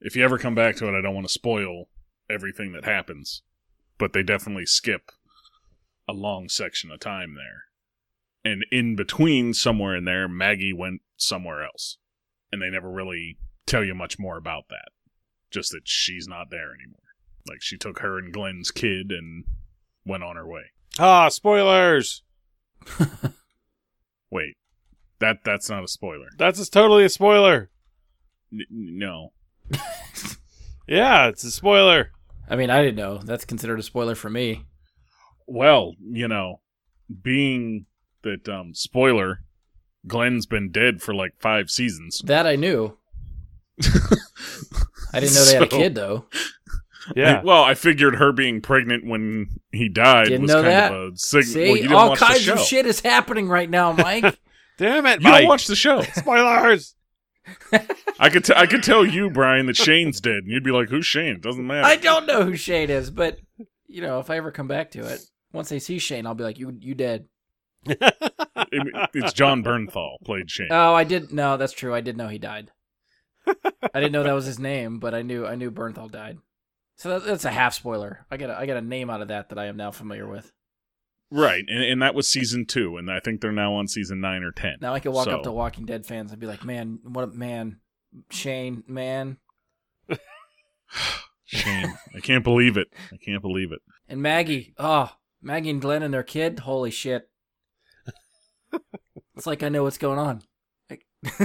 if you ever come back to it, I don't want to spoil everything that happens, but they definitely skip a long section of time there. And in between, somewhere in there, Maggie went somewhere else. And they never really tell you much more about that. Just that she's not there anymore. Like she took her and Glenn's kid and went on her way. Ah, spoilers. Wait, that that's not a spoiler. That's a, totally a spoiler. N- no, Yeah, it's a spoiler. I mean, I didn't know. That's considered a spoiler for me. well, you know, being that um spoiler, Glenn's been dead for like five seasons. That I knew. I didn't know they had a So- kid though. Yeah. Well, I figured her being pregnant when he died Didn't was know kind that. of a sig- See, well, you didn't all watch kinds the of shit is happening right now, Mike. Damn it, You Mike. don't watch the show. spoilers. I could t- I could tell you, Brian, that Shane's dead, and you'd be like, "Who's Shane?" It doesn't matter. I don't know who Shane is, but you know, if I ever come back to it, once I see Shane, I'll be like, "You, you dead." It- it's Jon Bernthal played Shane. Oh, I did. No, that's true. I did know he died. I didn't know that was his name, but I knew I knew Bernthal died. So that, that's a half spoiler. I got a, I got a name out of that that I am now familiar with. Right, and, and that was season two, and I think they're now on season nine or ten. Now I can walk up to Walking Dead fans and be like, "Man, what a man, Shane, man, Shane, I can't believe it. I can't believe it. and Maggie. Oh, Maggie and Glenn and their kid. Holy shit! it's like I know what's going on.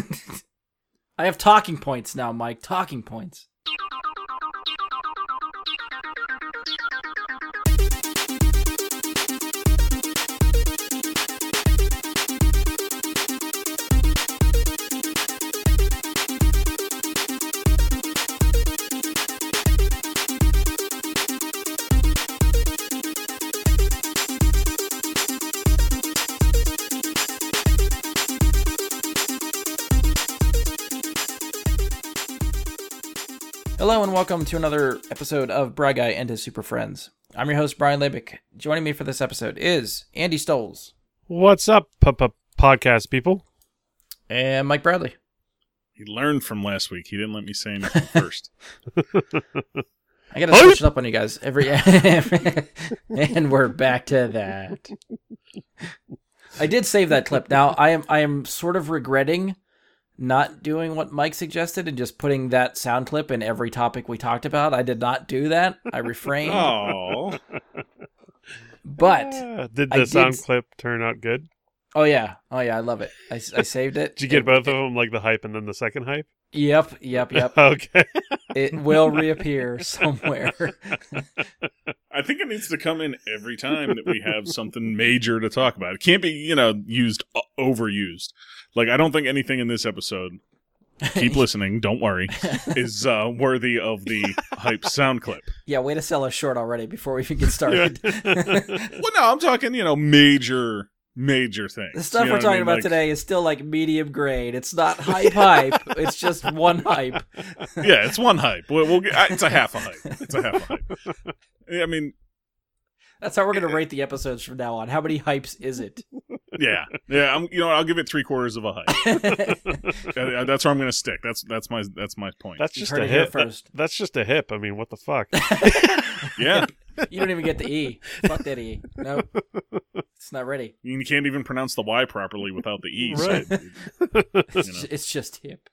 I have talking points now, Mike. Talking points. Welcome to another episode of Bry Guy and his Super Friends. I'm your host Brian Labick. Joining me for this episode is Andy Stoles What's up, p- p- podcast people? and Mike Bradley. He learned from last week. He didn't let me say anything first. I gotta switch it up on you guys every, and we're back to that. I did save that clip. Now I am I am sort of regretting not doing what Mike suggested and just putting that sound clip in every topic we talked about. I did not do that. I refrained. Oh, But Ah, did the did sound s- clip turn out good? oh yeah, oh yeah, I love it. I, I saved it. Did you get both of them, like the hype and then the second hype? Yep, yep, yep. okay. It will reappear somewhere. I think it needs to come in every time that we have something major to talk about. It can't be, you know, used uh, overused. Like I don't think anything in this episode. Keep listening. Don't worry. Is uh, worthy of the hype sound clip. yeah, way to sell us short already before we even get started. Well, no, I'm talking, you know, major, major thing. The stuff You know we're what I talking mean? about Like, today is still like medium grade. It's not hype hype. it's just one hype. Yeah, it's one hype. We'll, we'll get, it's a half a hype. It's a half a hype. I mean, That's how we're gonna rate the episodes from now on. How many hypes is it? Yeah, yeah. I'm, you know, I'll give it three quarters of a hype. Uh, That's where I'm going to stick. That's that's my that's my point. That's just a hip. first. That's just a hip. I mean, what the fuck? yeah. you don't even get the E. Fuck that E. Nope. It's not ready. You can't even pronounce the Y properly without the E. Right. It's, You know. it's just hip.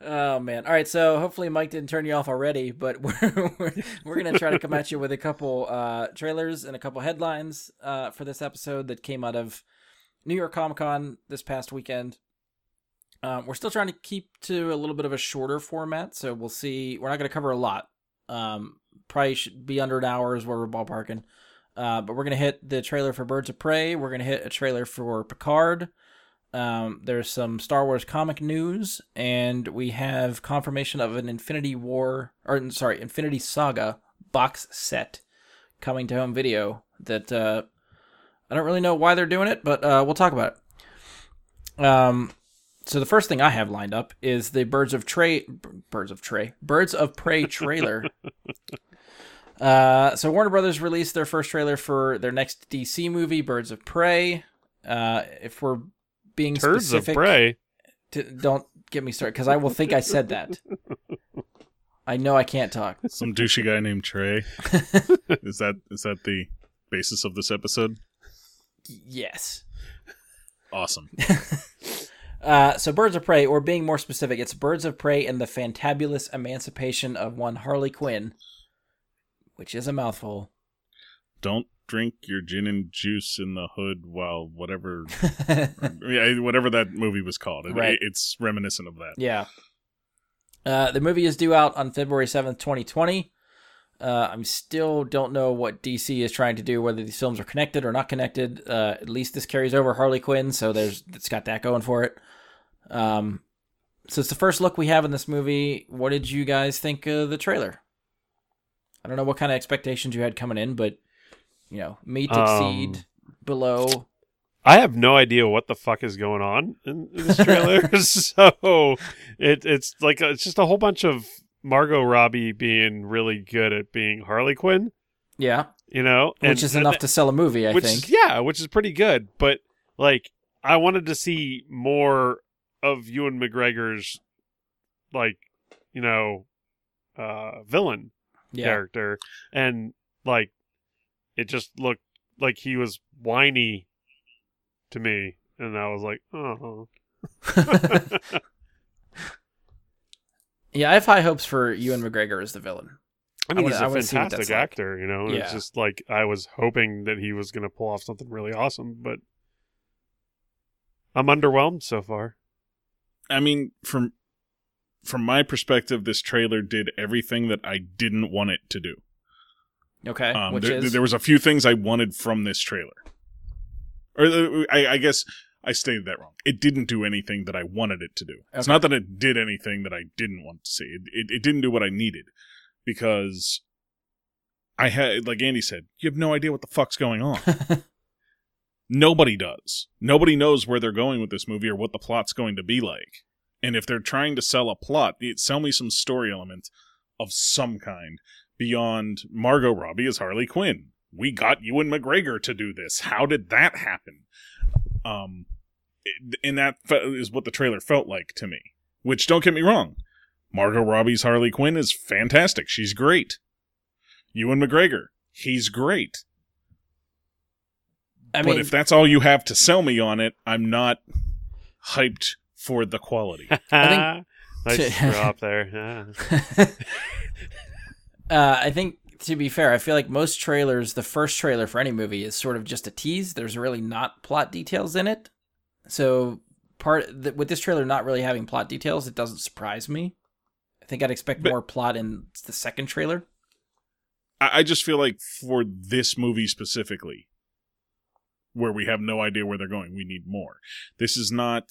Oh man! All right, so hopefully Mike didn't turn you off already, but we're we're, gonna try to come at you with a couple uh, trailers and a couple headlines uh, for this episode that came out of New York Comic Con this past weekend. Um, we're still trying to keep to a little bit of a shorter format, so we'll see. We're not to cover a lot. Um, probably should be under an hour is where we're ballparking. Uh, but we're gonna hit the trailer for Birds of Prey. We're gonna hit a trailer for Picard. Um, there's some Star Wars comic news, and we have confirmation of an Infinity War, or sorry, Infinity Saga box set coming to home video. That uh, I don't really know why they're doing it, but uh, we'll talk about it. Um, so the first thing I have lined up is the Birds of Prey, Birds of Prey, Birds of Prey trailer. Uh, so Warner Brothers released their first trailer for their next DC movie, Birds of Prey. Uh, if we're being Turds specific, of prey. to, don't get me started because I will think I said that. I know I can't talk. Some douchey guy named Trey. is that is that the basis of this episode? yes. Awesome. Uh, so Birds of Prey, or being more specific, it's Birds of Prey and the Fantabulous Emancipation of One Harley Quinn, which is a mouthful. Don't drink your gin and juice in the hood while whatever yeah, whatever that movie was called. It, Right. it's reminiscent of that. Yeah. Uh, the movie is due out on February 7th, 2020. Uh, I'm still don't know what DC is trying to do, whether these films are connected or not connected. Uh, at least this carries over Harley Quinn, so there's it's got that going for it. Um, so it's the first look we have in this movie. What did you guys think of the trailer? I don't know what kind of expectations you had coming in, but you know, meet, exceed, Um, below. I have no idea what the fuck is going on in, in this trailer. so it it's like it's just a whole bunch of Margot Robbie being really good at being Harley Quinn, Yeah, you know, which is enough to sell a movie, I which think. yeah, which is pretty good. But like, I wanted to see more of Ewan McGregor's like, you know, uh, villain yeah. character, and like, it just looked like he was whiny to me, and I was like, oh, Yeah, I have high hopes for Ewan McGregor as the villain. I mean, wanna- he's I a wanna see what that's fantastic like. actor, you know. and It's just like I was hoping that he was going to pull off something really awesome, but I'm underwhelmed so far. I mean, from from my perspective, this trailer did everything that I didn't want it to do. Okay, Um, which there, is there was a few things I wanted from this trailer, or uh, I, I guess I stated that wrong. It didn't do anything that I wanted it to do. It's not that it did anything that I didn't want to see. It, it, it didn't do what I needed because I had, like Andy said, you have no idea what the fuck's going on. Nobody does. Nobody knows where they're going with this movie or what the plot's going to be like. And if they're trying to sell a plot, sell me some story element of some kind beyond Margot Robbie as Harley Quinn. We got Ewan McGregor to do this. How did that happen? Um, and that fe- is what the trailer felt like to me. Which, don't get me wrong, Margot Robbie's Harley Quinn is fantastic. She's great. Ewan McGregor, he's great. I but mean, if that's all you have to sell me on it, I'm not hyped for the quality. I nice To- drop there. Yeah. uh, I think to be fair, I feel like most trailers, the first trailer for any movie is sort of just a tease. There's really not plot details in it. So part th- with this trailer not really having plot details, it doesn't surprise me. I think I'd expect But- more plot in the second trailer. I, I just feel like for this movie specifically, where we have no idea where they're going, we need more. This is not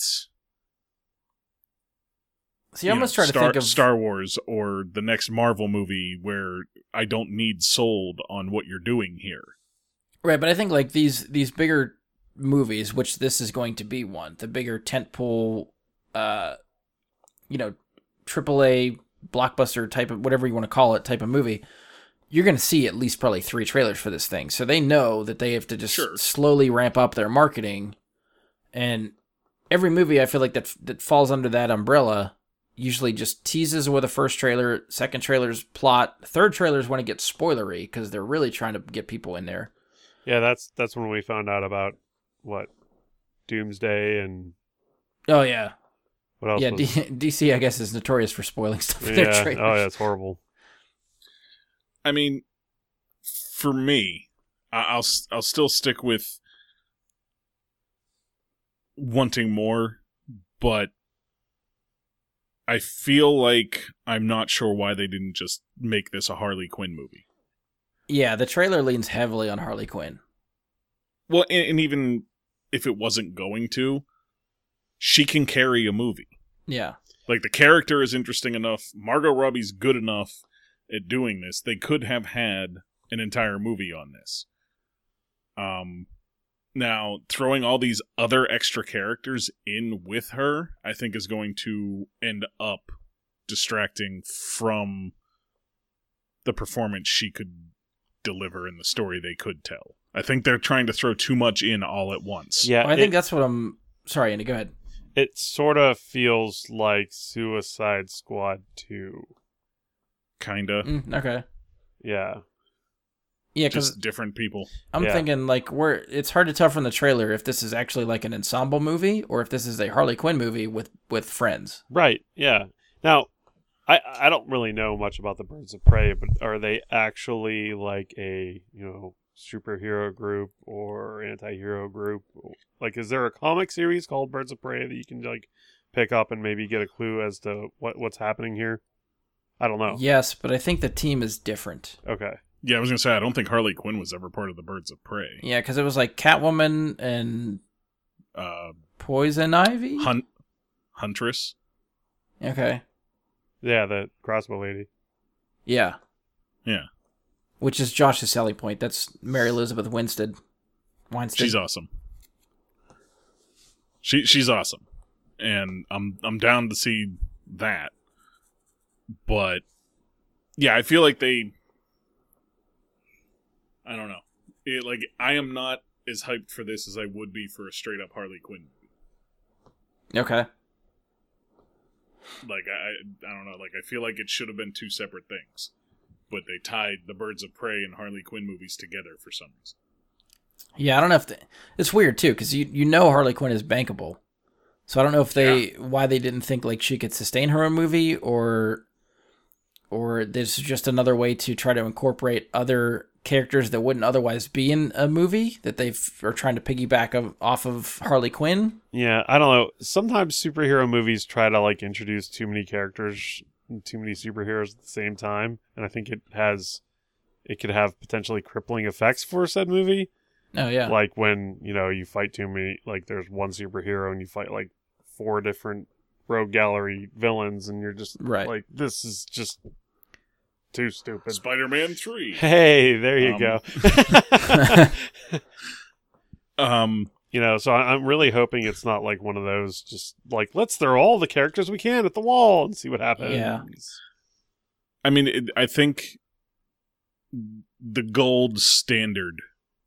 See, I'm know, almost trying Star, to think of Star Wars or the next Marvel movie where I don't need sold on what you're doing here. Right, but I think like these these bigger movies, which this is going to be one, the bigger tentpole, uh, you know, AAA blockbuster type of whatever you want to call it type of movie, you're going to see at least probably three trailers for this thing. So they know that they have to just Sure. slowly ramp up their marketing, and every movie I feel like that that falls under that umbrella usually just teases with a first trailer, second trailer's plot, third trailer's when it gets spoilery because they're really trying to get people in there. yeah, that's that's when we found out about what Doomsday and Oh yeah, what else yeah. was D- DC, I guess, is notorious for spoiling stuff in their yeah. Oh, trailers. Oh, yeah, it's horrible. I mean, for me, I- I'll s- I'll still stick with wanting more, but I feel like I'm not sure why they didn't just make this a Harley Quinn movie. Yeah, the trailer leans heavily on Harley Quinn. Well, and, and even if it wasn't going to, she can carry a movie. Yeah, Like the character is interesting enough. Margot Robbie's good enough at doing this. They could have had an entire movie on this. Um now throwing all these other extra characters in with her, I think is going to end up distracting from the performance she could deliver and the story they could tell. I think they're trying to throw too much in all at once. Yeah, I think it- that's what I'm. Sorry, Andy. Go ahead. It sort of feels like Suicide Squad 2. Kinda. Mm, okay. Yeah. Yeah, because different people. I'm Yeah. thinking like we're it's hard to tell from the trailer if this is actually like an ensemble movie or if this is a Harley Quinn movie with with friends. Right. Yeah. Now, I I don't really know much about the Birds of Prey, but are they actually like a you know superhero group or anti-hero group? Like, is there a comic series called Birds of Prey that you can like pick up and maybe get a clue as to what what's happening here? I don't know. Yes, but I think the team is different. Okay. Yeah, I was gonna say I don't think Harley Quinn was ever part of the Birds of Prey. Yeah, because it was like Catwoman and Uh, Poison Ivy. Hunt, Huntress. Okay. Yeah, the crossbow lady. Yeah. Yeah, Which is Josh's selling point. That's Mary Elizabeth Winstead. Weinstead. she's awesome. She she's awesome, and I'm I'm down to see that. But yeah, I feel like they. I don't know. It, like I am not as hyped for this as I would be for a straight up Harley Quinn. movie. Okay. Like I I don't know. Like I feel like it should have been two separate things, but they tied the Birds of Prey and Harley Quinn movies together for some reason. Yeah, I don't know if the, it's weird too because you you know Harley Quinn is bankable, so I don't know if they why they didn't think like she could sustain her own movie or or this is just another way to try to incorporate other characters that wouldn't otherwise be in a movie that they are trying to piggyback of, off of Harley Quinn. Yeah, I don't know. Sometimes superhero movies try to like introduce too many characters, too many superheroes at the same time, and I think it has it could have potentially crippling effects for said movie. Oh yeah, Like when, you know, you fight too many like there's one superhero and you fight like four different rogue gallery villains and you're just Right. like this is just too stupid. Spider Man Three. Hey, there you Um, go. Um, you know, so I- I'm really hoping it's not like one of those just like let's throw all the characters we can at the wall and see what happens. Yeah. I mean, it, I think the gold standard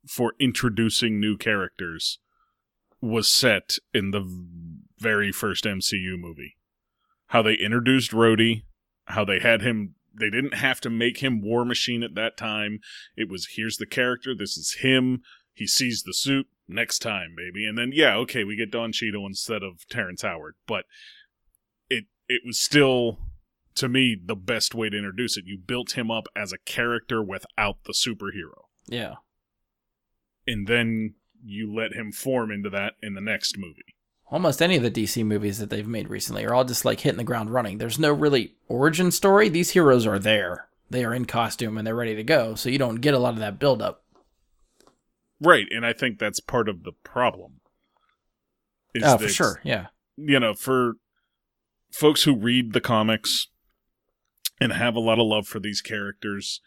for introducing new characters was set in the v- very first MCU movie. How they introduced Rhodey, how they had him. They didn't have to make him War Machine at that time. It was here's the character. This is him. He sees the suit next time, baby. And then yeah, okay, we get Don Cheadle instead of Terrence Howard, but it it was still to me the best way to introduce it. You built him up as a character without the superhero, yeah, and then you let him form into that in the next movie. Almost any of the DC movies that they've made recently are all just like hitting the ground running. There's no really origin story. These heroes are there. They are in costume and they're ready to go. So you don't get a lot of that build up. Right, and I think that's part of the problem. is Oh, for sure. Yeah. You know, for folks who read the comics and have a lot of love for these characters,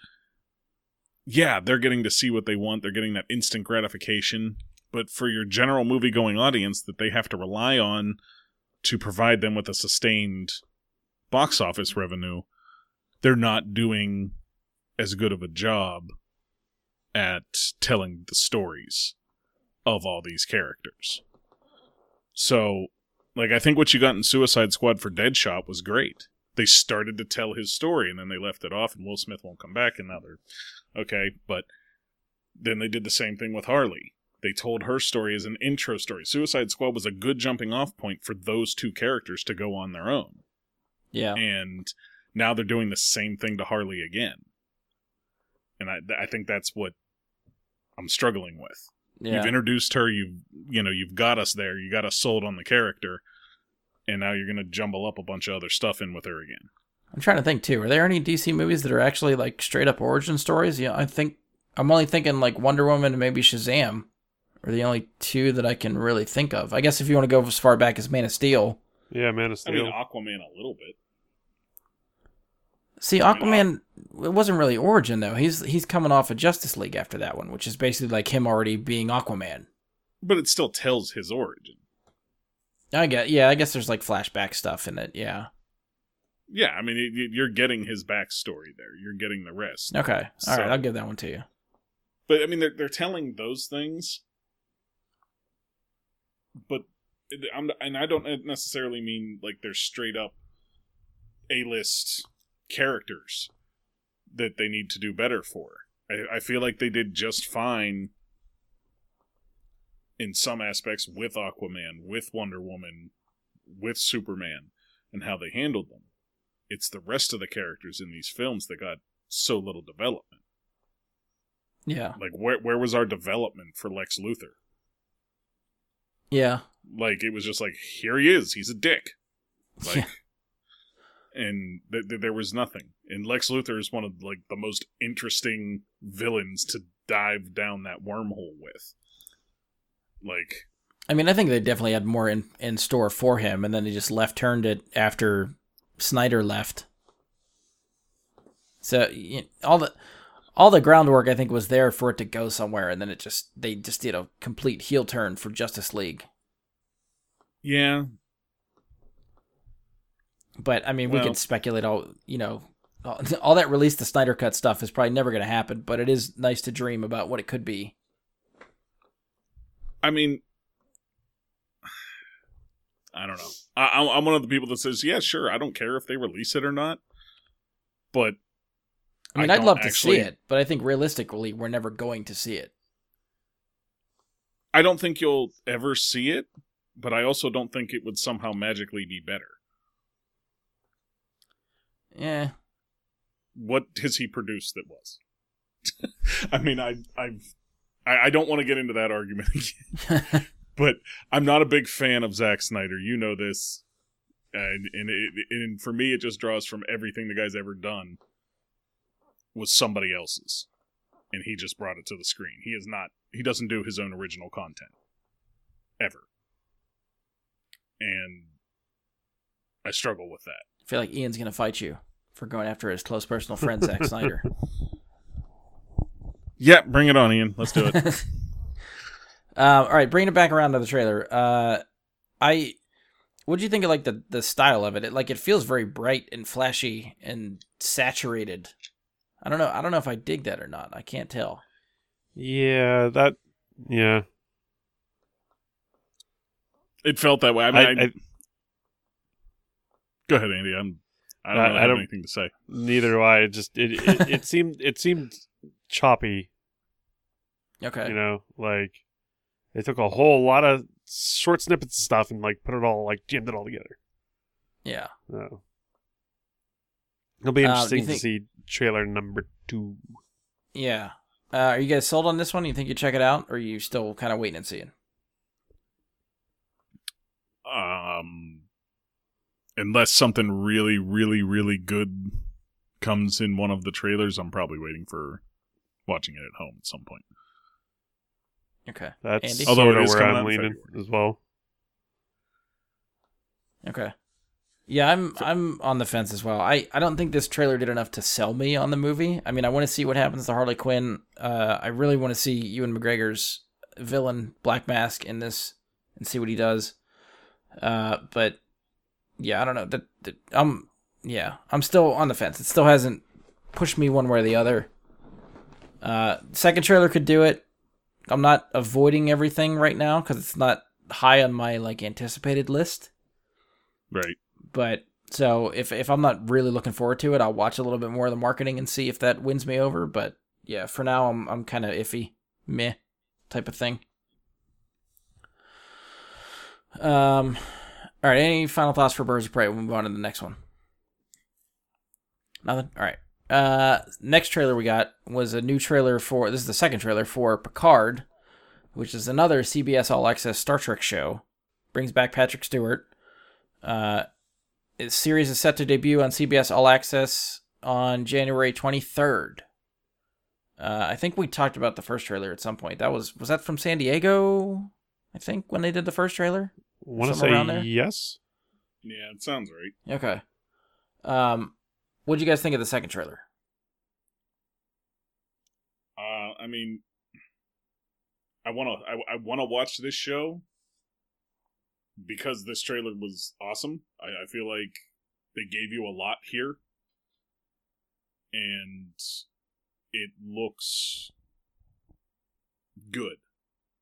yeah, they're getting to see what they want. They're getting that instant gratification. But for your general movie going audience that they have to rely on to provide them with a sustained box office revenue, they're not doing as good of a job at telling the stories of all these characters. So, like, I think what you got in Suicide Squad for Deadshot was great. They started to tell his story and then they left it off, and Will Smith won't come back, and now they're okay. But then they did the same thing with Harley. They told her story as an intro story. Suicide Squad was a good jumping off point for those two characters to go on their own. Yeah. And now they're doing the same thing to Harley again. And I, I think that's what I'm struggling with. Yeah. You've introduced her. You you know you've got us there. You got us sold on the character, and now you're gonna jumble up a bunch of other stuff in with her again. I'm trying to think too. Are there any DC movies that are actually like straight up origin stories? Yeah, I think I'm only thinking like Wonder Woman and maybe Shazam are the only two that I can really think of. I guess if you want to go as far back as Man of Steel. Yeah, Man of I Steel. mean, Aquaman a little bit. See, Aquaman it wasn't really origin though. He's he's coming off of Justice League after that one, which is basically like him already being Aquaman. but it still tells his origin. I get yeah, I guess there's like flashback stuff in it. Yeah. Yeah, I mean, it, you're getting his backstory there. You're getting the rest. Okay. All right, So- I'll give that one to you. But I mean, they're they're telling those things, but I'm, and I don't necessarily mean like they're straight up A-list characters that they need to do better for. I, I feel like they did just fine in some aspects with Aquaman, with Wonder Woman, with Superman, and how they handled them. It's the rest of the characters in these films that got so little development. Yeah. Like where where was our development for Lex Luthor? Yeah. Like it was just like here he is, he's a dick. Like Yeah. and th- th- there was nothing. And Lex Luthor is one of like the most interesting villains to dive down that wormhole with. Like I mean, I think they definitely had more in, in store for him, and then they just left turned it after Snyder left. So y- all the all the groundwork I think was there for it to go somewhere, and then it just they just did a complete heel turn for Justice League. yeah, But I mean, we Well- could speculate all you know, all, all that release the Snyder cut stuff is probably never going to happen. But it is nice to dream about what it could be. I mean, I don't know. I, I'm one of the people that says, yeah, sure, I don't care if they release it or not. But I mean, I would love to see it, but I think realistically, we're never going to see it. I don't think you'll ever see it. But I also don't think it would somehow magically be better. Yeah, What has he produced that was? I mean, I I've I, I don't want to get into that argument again. but I'm not a big fan of Zack Snyder. You know this, and and it, and for me, it just draws from everything the guy's ever done was somebody else's, and he just brought it to the screen. He is not. He doesn't do his own original content ever, and I struggle with that. I feel like Ian's gonna fight you for going after his close personal friend Zack Snyder. Yeah, bring it on, Ian. Let's do it. um, all right, bringing it back around to the trailer. Uh, I, what do you think of like the the style of it? it? Like it feels very bright and flashy and saturated. I don't know. I don't know if I dig that or not. I can't tell. Yeah, that. Yeah, it felt that way. I mean, I, I, I, go ahead, Andy. I'm. I don't I- really I have don't- anything to say. neither do I. It just it, it it seemed it seemed choppy. Okay. You know, like they took a whole lot of short snippets of stuff and like put it all like jammed it all together. Yeah. So. It'll be Uh, interesting you think- to see trailer number two. Yeah. Uh, are you guys sold on this one? You think you check it out, or are you still kind of waiting and seeing? Um, unless something really, really, really good comes in one of the trailers, I'm probably waiting for watching it at home at some point. Okay. That's Andy? Although sort it of is where coming out I'm leaning February. as well. Okay. Yeah, I'm I'm on the fence as well. I, I don't think this trailer did enough to sell me on the movie. I mean, I want to see what happens to Harley Quinn. Uh, I really want to see Ewan McGregor's villain Black Mask in this and see what he does. Uh, but yeah, I don't know. That, that I'm yeah, I'm still on the fence. It still hasn't pushed me one way or the other. Uh, second trailer could do it. I'm not avoiding everything right now because it's not high on my like anticipated list Right. But so if if I'm not really looking forward to it, I'll watch a little bit more of the marketing and see if that wins me over. But yeah, for now I'm I'm kind of iffy, meh, type of thing. Um, all right. Any final thoughts for Birds of Prey? We'll move on to the next one. Nothing. All right. Uh, next trailer we got was a new trailer for. This is the second trailer for Picard, which is another CBS All Access Star Trek show. Brings back Patrick Stewart. Uh, the series is set to debut on CBS All Access on January 23rd. Uh, I think we talked about the first trailer at some point. That was was that from San Diego? I think when they did the first trailer. Want to say yes? Yeah, it sounds right. Okay. Um, what do you guys think of the second trailer? Uh, I mean, I want to. I, I want to watch this show because this trailer was awesome. I, I feel like they gave you a lot here, and it looks good.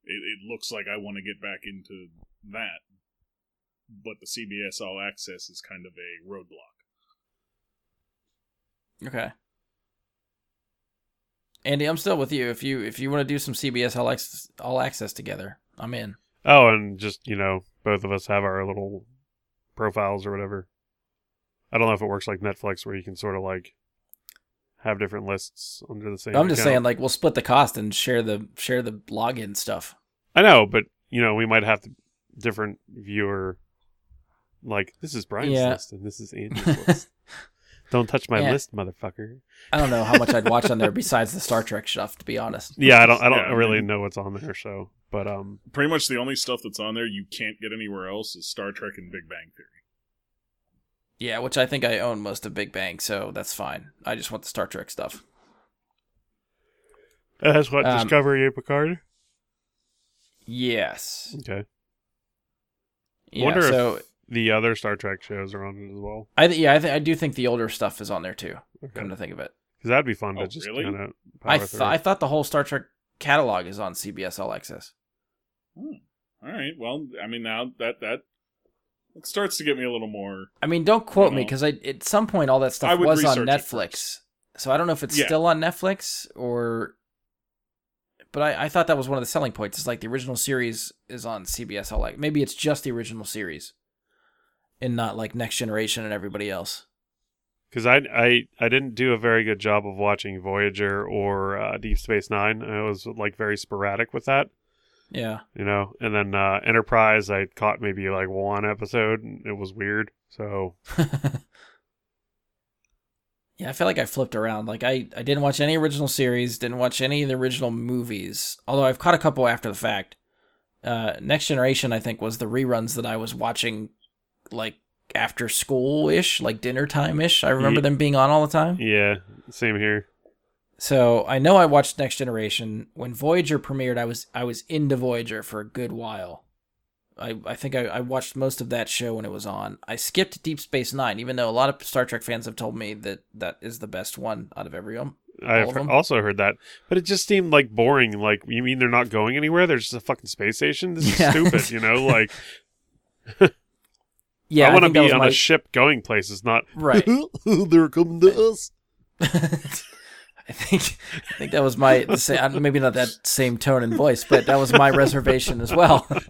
It, it looks like I want to get back into that. but the CBS All Access is kind of a roadblock. Okay. Andy, I'm still with you. If you if you want to do some CBS All Access, All Access together, I'm in. Oh, and just you know, both of us have our little profiles or whatever. I don't know if it works like Netflix where you can sort of like have different lists under the same. I'm just account. saying, like, we'll split the cost and share the share the login stuff. I know, but you know, we might have to, different viewer. Like this is Brian's Yeah. list and this is Andy's list. Don't touch my Yeah. list, motherfucker. I don't know how much I'd watch on there besides the Star Trek stuff, to be honest. Yeah, I don't. I don't Yeah, I really mean- know what's on there. So, but um, Pretty much the only stuff that's on there you can't get anywhere else is Star Trek and Big Bang Theory. Yeah, which I think I own most of Big Bang, so that's fine. I just want the Star Trek stuff. that's what Um, Discovery and Picard. Yes. Okay, Yeah. Wonder if- the other Star Trek shows are on it as well. I th- yeah I, th- I do think the older stuff is on there too. Okay, Come to think of it, because that'd be fun Oh, to just really? kind of. I th- I thought the whole Star Trek catalog is on CBS All Access. All right. Well, I mean, now that that it starts to get me a little more. I mean, don't quote me know. because I at some point all that stuff was on Netflix. So I don't know if it's Yeah. still on Netflix or. But I, I thought that was one of the selling points. It's like the original series is on CBS All like maybe it's just the original series, and not like Next Generation and everybody else. because I, I I didn't do a very good job of watching Voyager or uh, Deep Space Nine. I was like very sporadic with that, Yeah, you know. And then uh, Enterprise, I caught maybe like one episode, and it was weird. So yeah. I feel like I flipped around. Like I I didn't watch any original series, didn't watch any of the original movies. Although I've caught a couple after the fact. Uh, Next Generation, I think, was the reruns that I was watching, like after school ish, like dinner time ish. I remember Ye- them being on all the time. yeah, same here. So I know I watched Next Generation when Voyager premiered. I was I was into Voyager for a good while. I I think I, I watched most of that show when it was on. I skipped Deep Space Nine, even though a lot of Star Trek fans have told me that that is the best one out of every um, one. I've them? also heard that, but it just seemed like boring. Like you mean they're not going anywhere? They're just a fucking space station. This is Yeah. stupid. You know, like Yeah, I want to be on my- a ship going places, not Right. they're coming to us. I think I think that was my the sa- uh, maybe not that same tone and voice, but that was my reservation as well. Wow.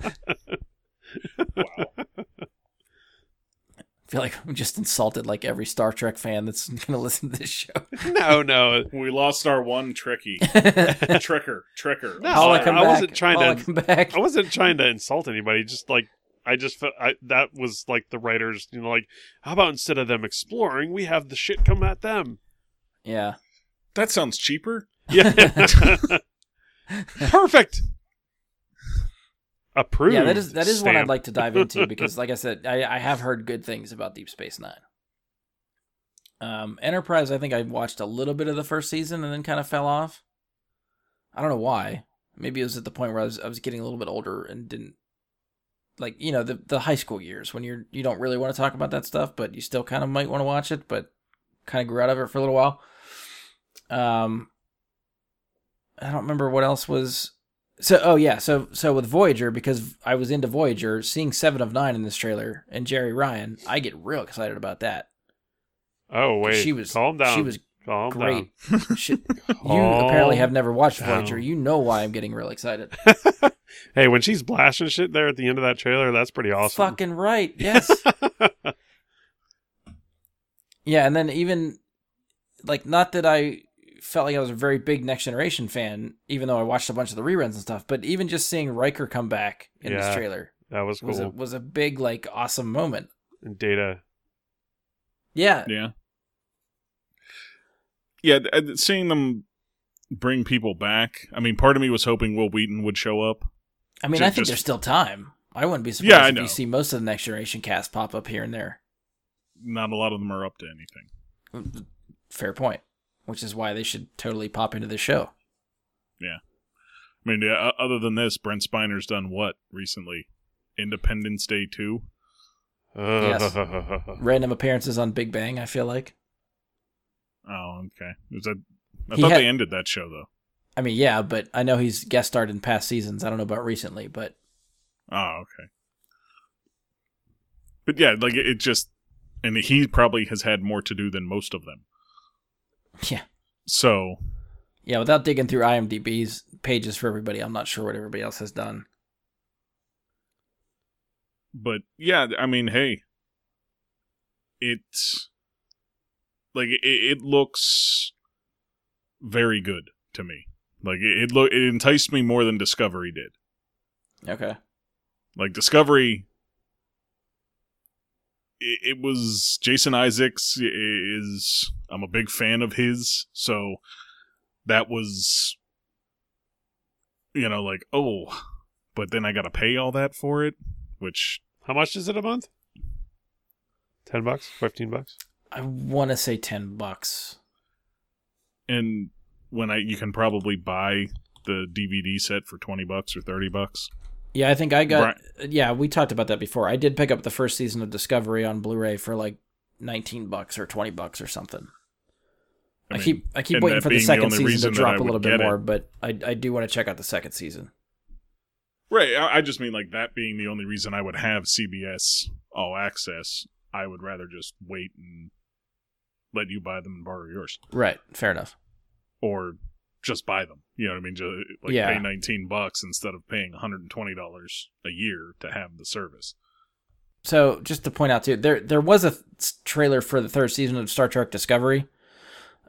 I feel like I'm just insulted like every Star Trek fan that's going to listen to this show. No, no, we lost our one tricky tricker. Tricker. I'm No, Paula, sorry. I wasn't trying to- come back. I wasn't trying to insult anybody. Just like I just felt I, that was like the writers, you know, like how about instead of them exploring, we have the shit come at them. Yeah. That sounds cheaper. Yeah, perfect. Approved. Yeah, that is that is one I'd like to dive into because, like I said, I, I have heard good things about Deep Space Nine. Um, Enterprise, I think I watched a little bit of the first season and then kind of fell off. I don't know why. Maybe it was at the point where I was I was getting a little bit older and didn't like you know the the high school years when you're you don't really want to talk about that stuff, but you still kind of might want to watch it, but kind of grew out of it for a little while. Um, I don't remember what else was so oh yeah, so so with Voyager because I was into Voyager, seeing Seven of Nine in this trailer and Jeri Ryan, I get real excited about that. Oh wait, she was calm down. She was calm great. She- you apparently have never watched down. Voyager. You know why I'm getting real excited. hey, when she's blasting shit there at the end of that trailer, that's pretty awesome. Fucking right. Yes. yeah, and then even like not that I felt like I was a very big Next Generation fan, even though I watched a bunch of the reruns and stuff. But even just seeing Riker come back in this trailer that was was a, cool. was a big like awesome moment. And Data. Yeah, Yeah. Yeah, uh, seeing them bring people back. I mean, part of me was hoping Wil Wheaton would show up. I mean, Ju- I think just- there's still time. I wouldn't be surprised Yeah, if know. you see most of the Next Generation cast pop up here and there. Not a lot of them are up to anything. Fair point. Which is why they should totally pop into the show. Yeah. I mean, yeah, other than this, Brent Spiner's done what recently? Independence Day 2? Yes. Random appearances on Big Bang. I feel like. Oh, okay. Was that, I He thought had- they ended that show, though. I mean, yeah, but I know he's guest starred in past seasons. I don't know about recently, but Oh, okay. But yeah, like it, it just, and he probably has had more to do than most of them. Yeah. So Yeah, without digging through IMDb's pages for everybody, I'm not sure what everybody else has done. but yeah, I mean, hey, it's like it, it looks very good to me. Like it, it look it enticed me more than Discovery did. Okay. Like Discovery, it, it was Jason Isaacs is I'm a big fan of his, so that was you know like oh, but then I got to pay all that for it, which How much is it a month? Ten bucks? Fifteen bucks? I want to say 10 bucks. and when I you can probably buy the DVD set for 20 bucks or 30 bucks. Yeah, I think I got. Yeah, we talked about that before. I did pick up the first season of Discovery on Blu-ray for like 19 bucks or 20 bucks or something. I, mean, keep I keep waiting for the being the second season to drop a little bit get it. more, but I I do want to check out the second season. Right, I, I just mean like that being the only reason I would have CBS All Access. I would rather just wait and let you buy them and borrow yours, Right, fair enough. or just buy them. You know what I mean? Just like Yeah. pay 19 bucks instead of paying 120 dollars a year to have the service. So just to point out too, there there was a trailer for the third season of Star Trek Discovery,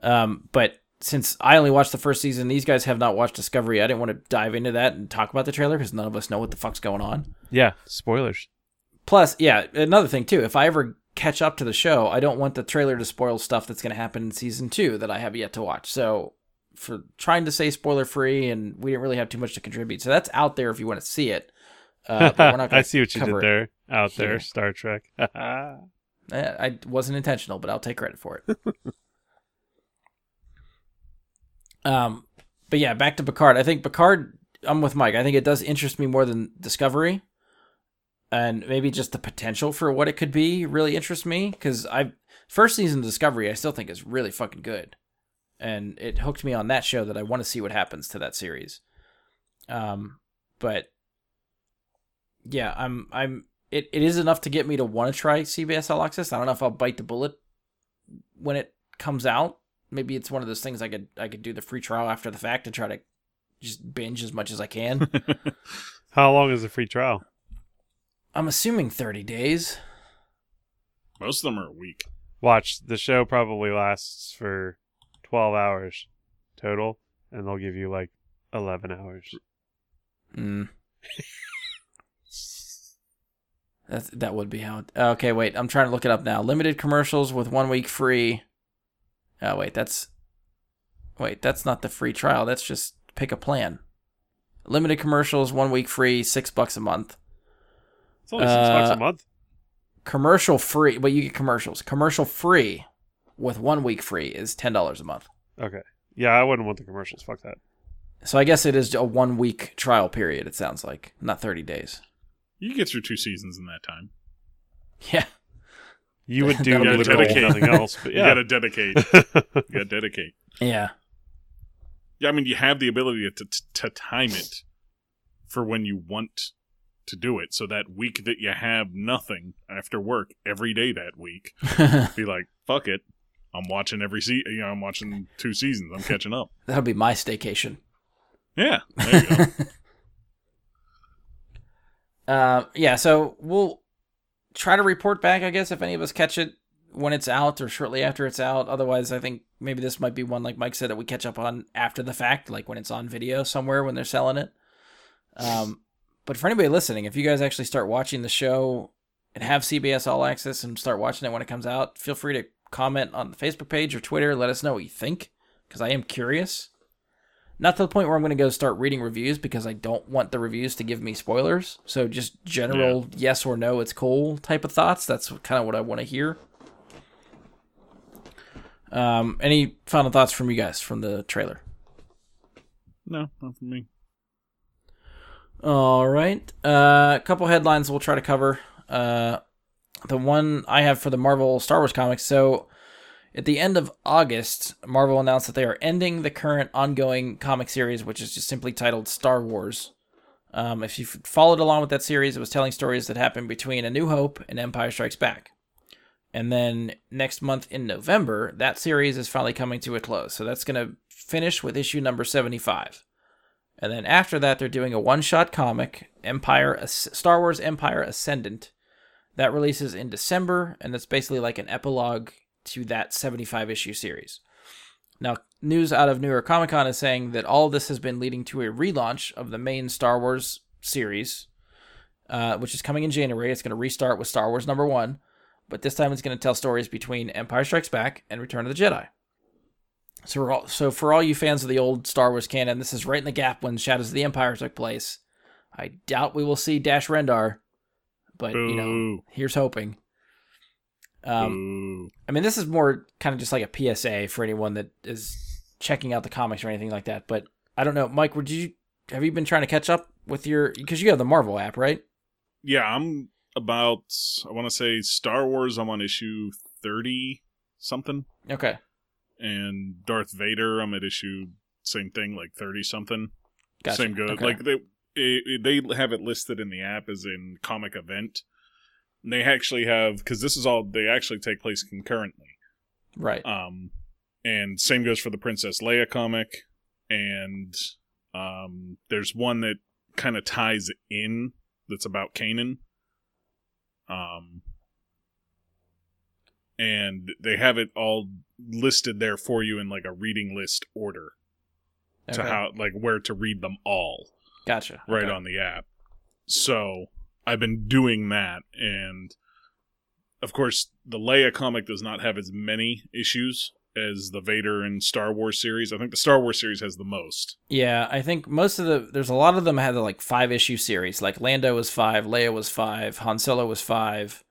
um, but since I only watched the first season, these guys have not watched Discovery. I didn't want to dive into that and talk about the trailer because none of us know what the fuck's going on. Yeah. Spoilers. Plus, yeah, another thing too. If I ever catch up to the show, I don't want the trailer to spoil stuff that's going to happen in season two that I have yet to watch. So, for trying to say spoiler free, and we didn't really have too much to contribute. So that's out there if you want to see it. Uh, we're not. I see what you did there. Out there. Star Trek. Eh, I wasn't intentional, but I'll take credit for it. um, but yeah, back to Picard. I think Picard. I'm with Mike. I think it does interest me more than Discovery, and maybe just the potential for what it could be really interests me because I first season Discovery I still think is really fucking good, and it hooked me on that show that I want to see what happens to that series. Um, but yeah, I'm I'm it, it is enough to get me to want to try CBS All Access. I don't know if I'll bite the bullet when it comes out. Maybe it's one of those things I could I could do the free trial after the fact and try to just binge as much as I can. How long is the free trial? I'm assuming 30 days. Most of them are a week. Watch the show probably lasts for twelve hours total, and they'll give you like eleven hours. Mm. That's, that would be how. It, okay, wait. I'm trying to look it up now. Limited commercials with one week free. Oh wait, that's. Wait, that's not the free trial. That's just pick a plan. Limited commercials, one week free, six bucks a month. It's only six bucks Uh, a month. Commercial free, but you get commercials. Commercial free with one week free is ten dollars a month. Okay. Yeah, I wouldn't want the commercials. Fuck that. So I guess it is a one week trial period. It sounds like not thirty days. You get through two seasons in that time. Yeah. You would do That'll be literally cool. nothing else. But You gotta dedicate. you gotta dedicate. Yeah. Yeah, I mean, you have the ability to, to to time it for when you want to do it. So that week that you have nothing after work every day that week, be like, "Fuck it, I'm watching every se- You know, I'm watching two seasons. I'm catching up." That'll be my staycation. Yeah, there you go. Uh, yeah, so we'll try to report back, I guess, if any of us catch it when it's out or shortly after it's out. Otherwise, I think maybe this might be one, like Mike said, that we catch up on after the fact, like when it's on video somewhere when they're selling it. Um, but for anybody listening, if you guys actually start watching the show and have CBS All Access and start watching it when it comes out, feel free to comment on the Facebook page or Twitter. Let us know what you think, because I am curious. Not to the point where I'm going to go start reading reviews because I don't want the reviews to give me spoilers. So just general yes or no, it's cool type of thoughts. That's kind of what I want to hear. Um, any final thoughts from you guys from the trailer? no, not for me. All right. Uh, a couple headlines we'll try to cover. Uh, the one I have for the Marvel Star Wars comics. So, at the end of August, Marvel announced that they are ending the current ongoing comic series, which is just simply titled Star Wars. Um, if you followed along with that series, it was telling stories that happened between A New Hope and Empire Strikes Back. And then next month in November, that series is finally coming to a close. So that's going to finish with issue number 75. And then after that, they're doing a one shot comic, Empire Star Wars Empire Ascendant, that releases in December. And that's basically like an epilogue to that 75 issue series. Now, news out of New York Comic Con is saying that all this has been leading to a relaunch of the main Star Wars series, uh, which is coming in January. It's going to restart with Star Wars number one, but this time it's going to tell stories between Empire Strikes Back and Return of the Jedi. So, all, so for all you fans of the old Star Wars canon, this is right in the gap when Shadows of the Empire took place. I doubt we will see Dash Rendar, but Boo. you know, here's hoping. Um, Ooh. I mean, this is more kind of just like a PSA for anyone that is checking out the comics or anything like that. But I don't know, Mike. Would you have you been trying to catch up with your because you have the Marvel app, right? Yeah, I'm about. I want to say Star Wars. I'm on issue thirty something, Okay, and Darth Vader. I'm at issue same thing, like thirty something. gotcha. Same good. Okay. Like they it, they have it listed in the app as in comic event. And they actually have because this is all they actually take place concurrently. right. Um, and same goes for the Princess Leia comic, and um, there's one that kind of ties in that's about Kanan. Um, and they have it all listed there for you in like a reading list order to how like where to read them all gotcha. right Okay. on the app. So I've been doing that, and of course, the Leia comic does not have as many issues as the Vader and Star Wars series. I think the Star Wars series has the most. Yeah, I think most of the there's a lot of them had the like five issue series. Like Lando was five, Leia was five, Han Solo was five,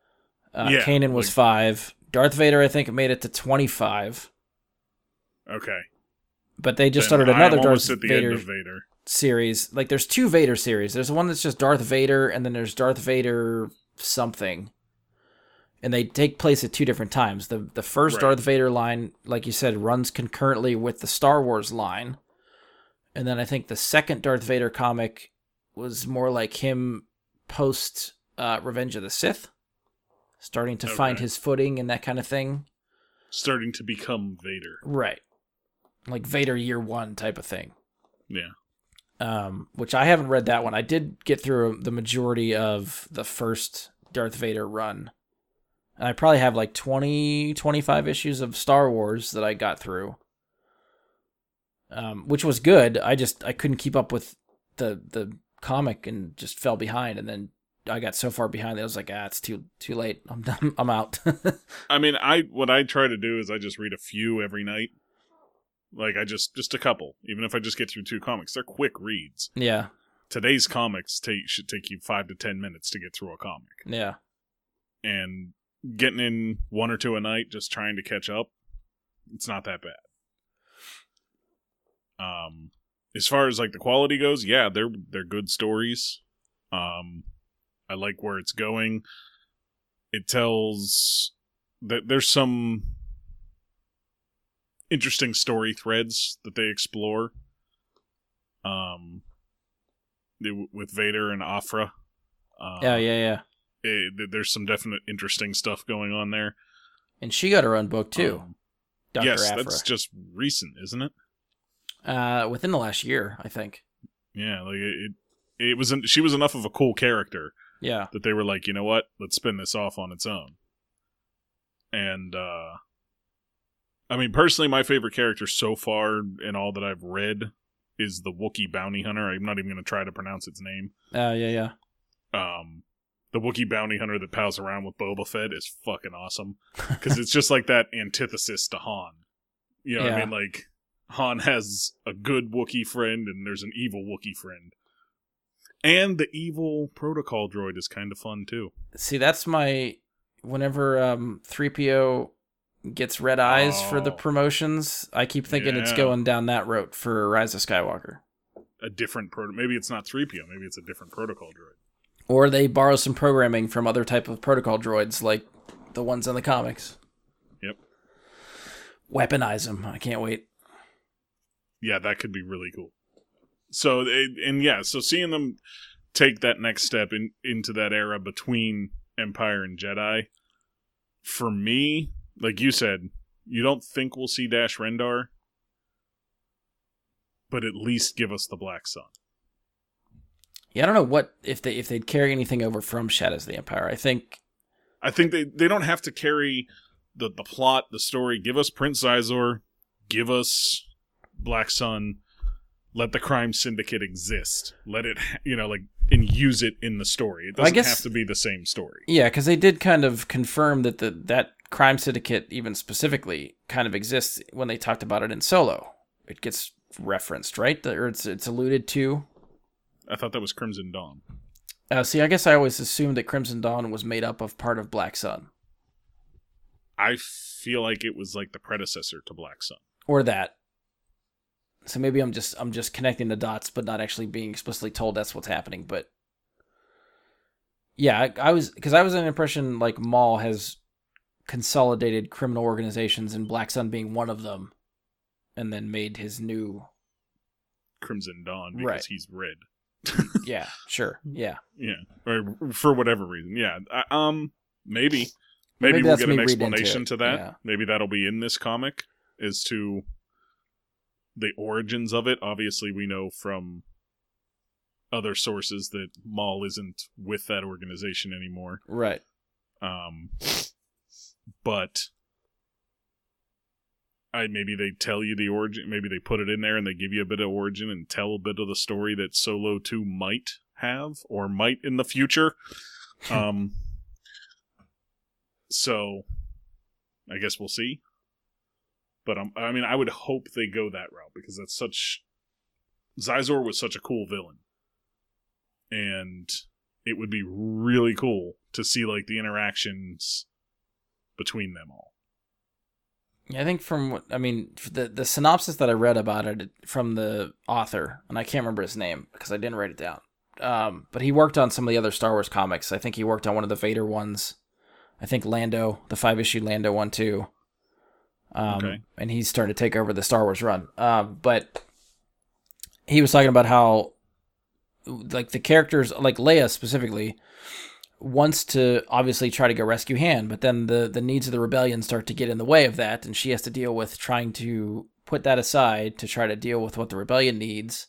uh, Yeah, Kanan was like- five, Darth Vader I think made it to twenty five. Okay, But they just Then started another Darth Vader Vader. Series. Like there's two Vader series. There's one that's just Darth Vader, and then there's Darth Vader something. And they take place at two different times. The the first Right. Darth Vader line, like you said, runs concurrently with the Star Wars line. And then I think the second Darth Vader comic was more like him post uh, Revenge of the Sith, starting to find his footing and that kind of thing. Starting to become Vader. Right. Like Vader year one type of thing. Yeah. Um, which I haven't read that one. I did get through the majority of the first Darth Vader run. And I probably have like 20, 25 issues of Star Wars that I got through. Um, which was good. I just I couldn't keep up with the the comic and just fell behind and then I got so far behind that I was like, ah, it's too too late. I'm done. I'm out. I mean, I what I try to do is I just read a few every night. Like I just just a couple, even if I just get through two comics. They're quick reads. yeah. Today's comics take should take you five to ten minutes to get through a comic. Yeah. and getting in one or two a night just trying to catch up it's not that bad um as far as like the quality goes yeah they're they're good stories um i like where it's going it tells that there's some interesting story threads that they explore um with vader and Aphra um, Yeah, yeah, yeah. it, there's some definite interesting stuff going on there And she got her own book too. Um, Dr. yes, Aphra. that's just recent, isn't it? uh within the last year, I think. Yeah, like it. It, it was. She was enough of a cool character Yeah. that they were like, you know what? Let's spin this off on its own. And uh I mean, personally, my favorite character so far in all that I've read is the Wookiee bounty hunter. I'm not even going to try to pronounce its name. Uh yeah, yeah. Um, the Wookiee bounty hunter that pals around with Boba Fett is fucking awesome because it's just like that antithesis to Han. You know what I mean? Like Han has a good Wookiee friend and there's an evil Wookiee friend. And the evil protocol droid is kind of fun too. See, that's my whenever um 3PO gets red eyes for the Oh. promotions, I keep thinking it's going down that route for Rise of Skywalker. A different proto maybe it's not 3PO, maybe it's a different protocol droid. Or they borrow some programming from other type of protocol droids like the ones in the comics. Yep. Weaponize them. I can't wait. Yeah, that could be really cool. So and yeah, so seeing them take that next step in into that era between Empire and Jedi. For me, like you said, you don't think we'll see Dash Rendar, but at least give us the Black Sun. Yeah, I don't know what if they if they'd carry anything over from Shadows of the Empire. I think I think they, they don't have to carry the, the plot, the story. Give us Prince Xizor, give us Black Sun, let the crime syndicate exist. Let it, you know, like, and use it in the story. It I doesn't guess- have to be the same story. yeah, because they did kind of confirm that the that crime syndicate even specifically kind of exists when they talked about it in Solo. It gets referenced, right? Or it's it's alluded to. I thought that was Crimson Dawn. Uh, see, I guess I always assumed that Crimson Dawn was made up of part of Black Sun, I feel like it was like the predecessor to Black Sun. or that. So maybe I'm just I'm just connecting the dots, but not actually being explicitly told that's what's happening. But yeah, I, I was because I was the impression like Maul has consolidated criminal organizations, and Black Sun being one of them, and then made his new. Crimson Dawn because Right. he's red. Yeah, sure, yeah. Yeah, or for whatever reason. Yeah, I, um, maybe, maybe, Maybe we'll get an me reading into explanation to that. yeah. Maybe that'll be in this comic as to the origins of it. Obviously, we know from other sources that Maul isn't with that organization anymore. Right. Um, but I maybe they tell you the origin. Maybe they put it in there and they give you a bit of origin and tell a bit of the story that Solo Two might have or might in the future. Um, so I guess we'll see. But um, I mean, I would hope they go that route because that's such. Xizor was such a cool villain, and it would be really cool to see like the interactions between them all. Yeah, I think from what I mean, the the synopsis that I read about it from the author, and I can't remember his name because I didn't write it down. Um, but he worked on some of the other Star Wars comics. I think he worked on one of the Vader ones. I think Lando, the five issue Lando one too. Um, Okay. and he's starting to take over the Star Wars run. Um, but he was talking about how, like the characters, like Leia specifically, wants to obviously try to go rescue Han, but then the the needs of the rebellion start to get in the way of that, and she has to deal with trying to put that aside to try to deal with what the rebellion needs.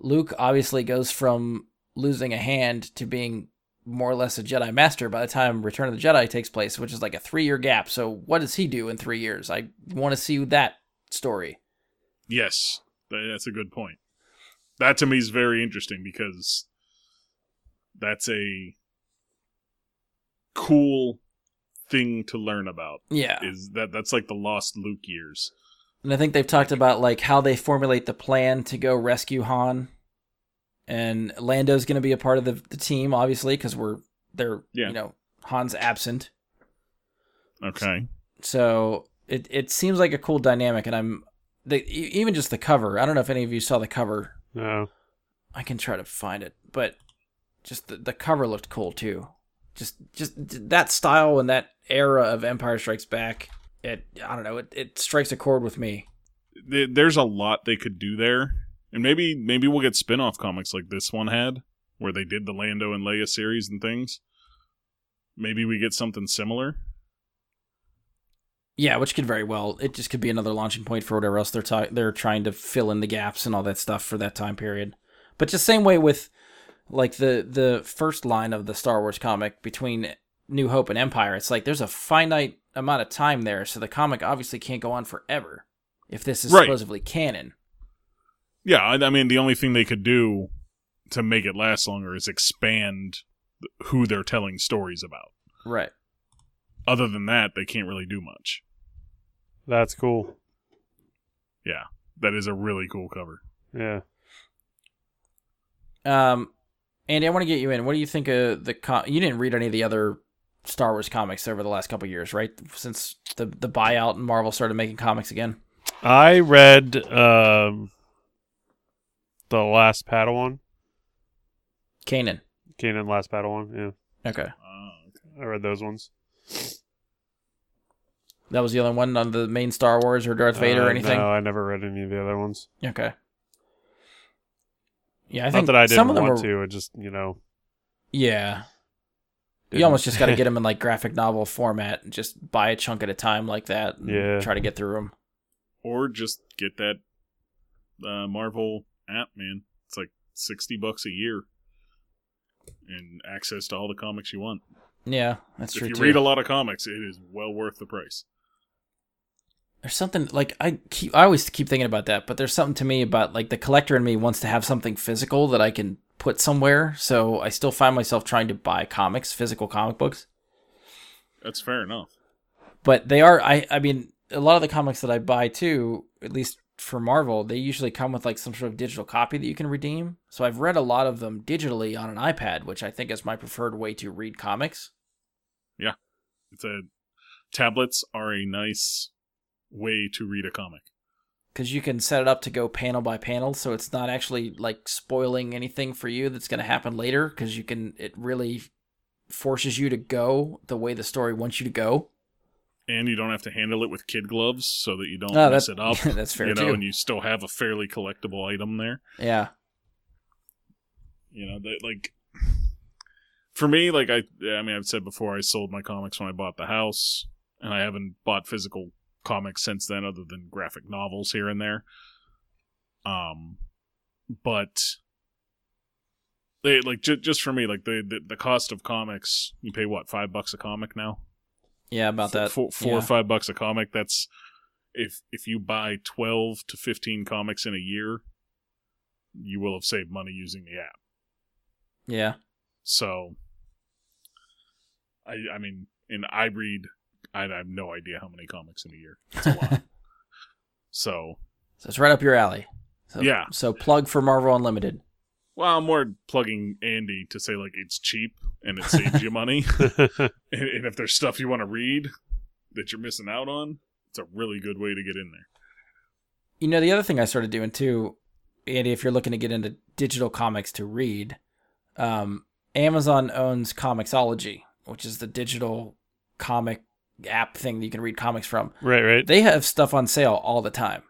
Luke obviously goes from losing a hand to being more or less a Jedi Master by the time Return of the Jedi takes place, which is like a three year gap. So what does he do in three years? I want to see that story. Yes, that's a good point. That to me is very interesting because that's a cool thing to learn about. Yeah. Is that that's like the lost Luke years? And I think they've talked about like how they formulate the plan to go rescue Han. And Lando's going to be a part of the, the team, obviously, because we're they're Yeah. you know Han's absent. Okay. So it it seems like a cool dynamic, and I'm the even just the cover. I don't know if any of you saw the cover. No. I can try to find it, but just the, the cover looked cool too. Just just that style and that era of Empire Strikes Back. It I don't know. It it strikes a chord with me. There's a lot they could do there, and maybe maybe we'll get spin-off comics like this one had, where they did the Lando and Leia series and things. Maybe we get something similar. Yeah, which could very well. It just could be another launching point for whatever else they're they're trying to fill in the gaps and all that stuff for that time period. But just same way with like the the first line of the Star Wars comic between New Hope and Empire, it's like there's a finite amount of time there, so the comic obviously can't go on forever if this is Right. supposedly canon. Yeah, I, I mean the only thing they could do to make it last longer is expand who they're telling stories about. Right. Other than that, they can't really do much. That's cool. Yeah, that is a really cool cover. Yeah. Um, Andy, I want to get you in. What do you think of the? Com- you didn't read any of the other Star Wars comics over the last couple years, right? Since the the buyout and Marvel started making comics again. I read um the last Padawan. Kanan. Kanan Last Padawan, yeah. Okay, I read those ones. that was the other one on the main Star Wars or Darth Vader Uh, or anything. No, I never read any of the other ones. Okay. Yeah, I Not think that I didn't some of them want were. to. It just you know. Yeah, you didn't. almost just got to get them in like graphic novel format and just buy a chunk at a time like that. And Yeah. try to get through them. or just get that uh, Marvel app, man. It's like sixty bucks a year, and access to all the comics you want. Yeah, that's if true If you too. read a lot of comics, it is well worth the price. There's something like I keep I always keep thinking about that, but there's something to me about like the collector in me wants to have something physical that I can put somewhere. So I still find myself trying to buy comics, physical comic books. That's fair enough. But they are I I mean a lot of the comics that I buy too, at least for Marvel, they usually come with like some sort of digital copy that you can redeem. So I've read a lot of them digitally on an iPad, which I think is my preferred way to read comics. Yeah. It's a tablets are a nice way to read a comic. because you can set it up to go panel by panel so it's not actually like spoiling anything for you that's going to happen later because you can it really forces you to go the way the story wants you to go And you don't have to handle it with kid gloves so that you don't Oh, mess it up. that's fair you know, too. and you still have a fairly collectible item there. yeah You know, that like for me, like I, I mean, I've said before, I sold my comics when I bought the house, and I haven't bought physical comics since then, other than graphic novels here and there. Um, but they like j- just for me, like the, the the cost of comics, you pay what five bucks a comic now? yeah about that four, four yeah. or five bucks a comic. That's if if you buy twelve to fifteen comics in a year, you will have saved money using the app. yeah So, I I mean, and I read, I have no idea how many comics in a year. It's a lot. so, so it's right up your alley so, Yeah. so plug for marvel unlimited well, I'm more plugging Andy to say like it's cheap and it saves you money, and, and if there's stuff you want to read that you're missing out on, it's a really good way to get in there. you know the other thing i started doing too andy if you're looking to get into digital comics to read um, amazon owns comixology which is the digital comic app thing that you can read comics from right, right. They have stuff on sale all the time.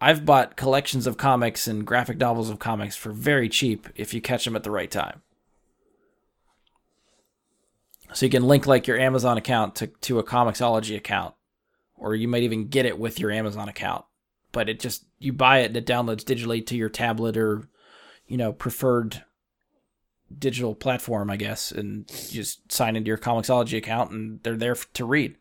I've bought collections of comics and graphic novels of comics for very cheap if you catch them at the right time. So you can link like your Amazon account to, to a Comixology account, or you might even get it with your Amazon account. But it just you buy it and it downloads digitally to your tablet or, you know, preferred digital platform, I guess, and you just sign into your Comixology account and they're there to read.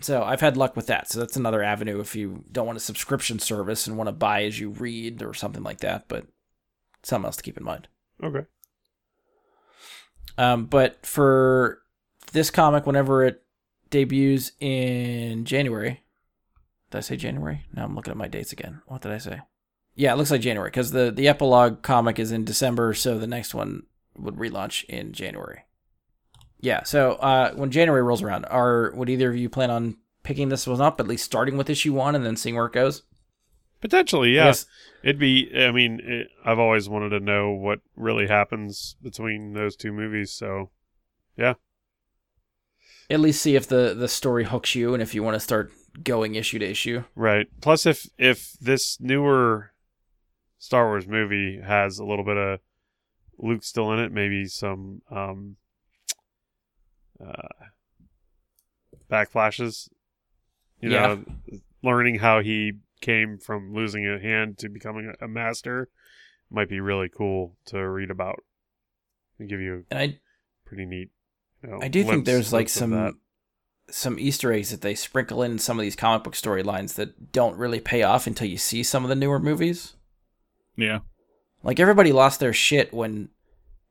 So I've had luck with that. So that's another avenue if you don't want a subscription service and want to buy as you read or something like that. But something else to keep in mind. Okay. Um, but for this comic, whenever it debuts in January, did I say January? Now I'm looking at my dates again. What did I say? Yeah, it looks like January because the the epilogue comic is in December, so the next one would relaunch in January. Yeah, so uh, when January rolls around, are would either of you plan on picking this one up, at least starting with issue one and then seeing where it goes? Potentially, yeah. It'd be. I mean, it, I've always wanted to know what really happens between those two movies. So, yeah. at least see if the the story hooks you and if you want to start going issue to issue. right. Plus, if if this newer Star Wars movie has a little bit of Luke still in it, maybe some um, uh, backflashes. You Yeah. know, learning how he came from losing a hand to becoming a, master might be really cool to read about and give you And I a pretty neat. You know, I do think there's like that. some some Easter eggs that they sprinkle in some of these comic book storylines that don't really pay off until you see some of the newer movies. Yeah, Like everybody lost their shit when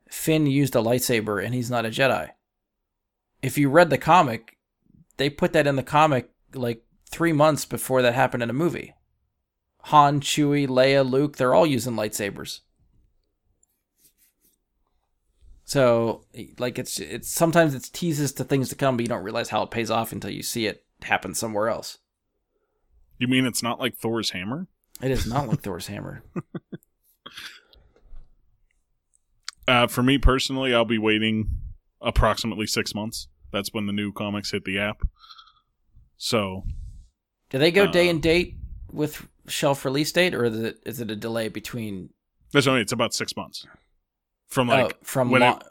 Finn used a lightsaber and he's not a Jedi. If you read the comic, they put that in the comic like three months before that happened in a movie. Han, Chewie, Leia, Luke, they're all using lightsabers. So, like, it's it's sometimes it's teases to things to come, but you don't realize how it pays off until you see it happen somewhere else. you mean it's not like Thor's hammer? It is not like Thor's hammer. Uh, for me personally, I'll be waiting approximately six months. That's when the new comics hit the app. So Do they go day Uh, and date with shelf release date, or is it is it a delay between That's only it's about six months from like oh, from when lo- it-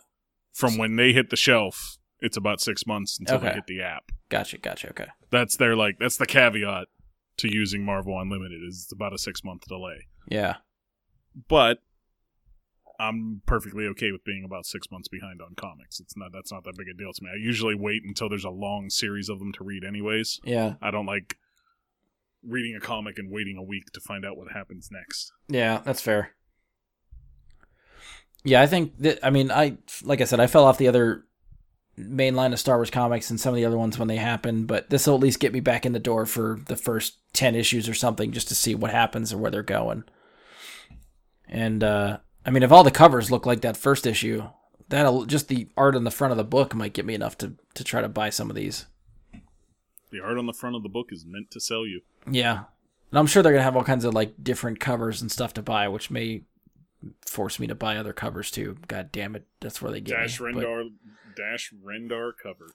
from when they hit the shelf. It's about six months until they Okay. hit the app. Gotcha, gotcha. Okay. That's their like that's the caveat to using Marvel Unlimited is about a six month delay. Yeah. But I'm perfectly okay with being about six months behind on comics. It's not that's not that big a deal to me. I usually wait until there's a long series of them to read anyways. Yeah. I don't like reading a comic and waiting a week to find out what happens next. Yeah, that's fair. Yeah, I think that I mean I like I said I fell off the other main line of Star Wars comics and some of the other ones when they happen, but this will at least get me back in the door for the first 10 issues or something just to see what happens or where they're going. And uh I mean if all the covers look like that first issue, that'll just the art on the front of the book might get me enough to to try to buy some of these. The art on the front of the book is meant to sell you. Yeah. And I'm sure they're going to have all kinds of like different covers and stuff to buy, which may force me to buy other covers too. God damn it. That's where they get Dash me. But- Rendar Dash Rendar cover.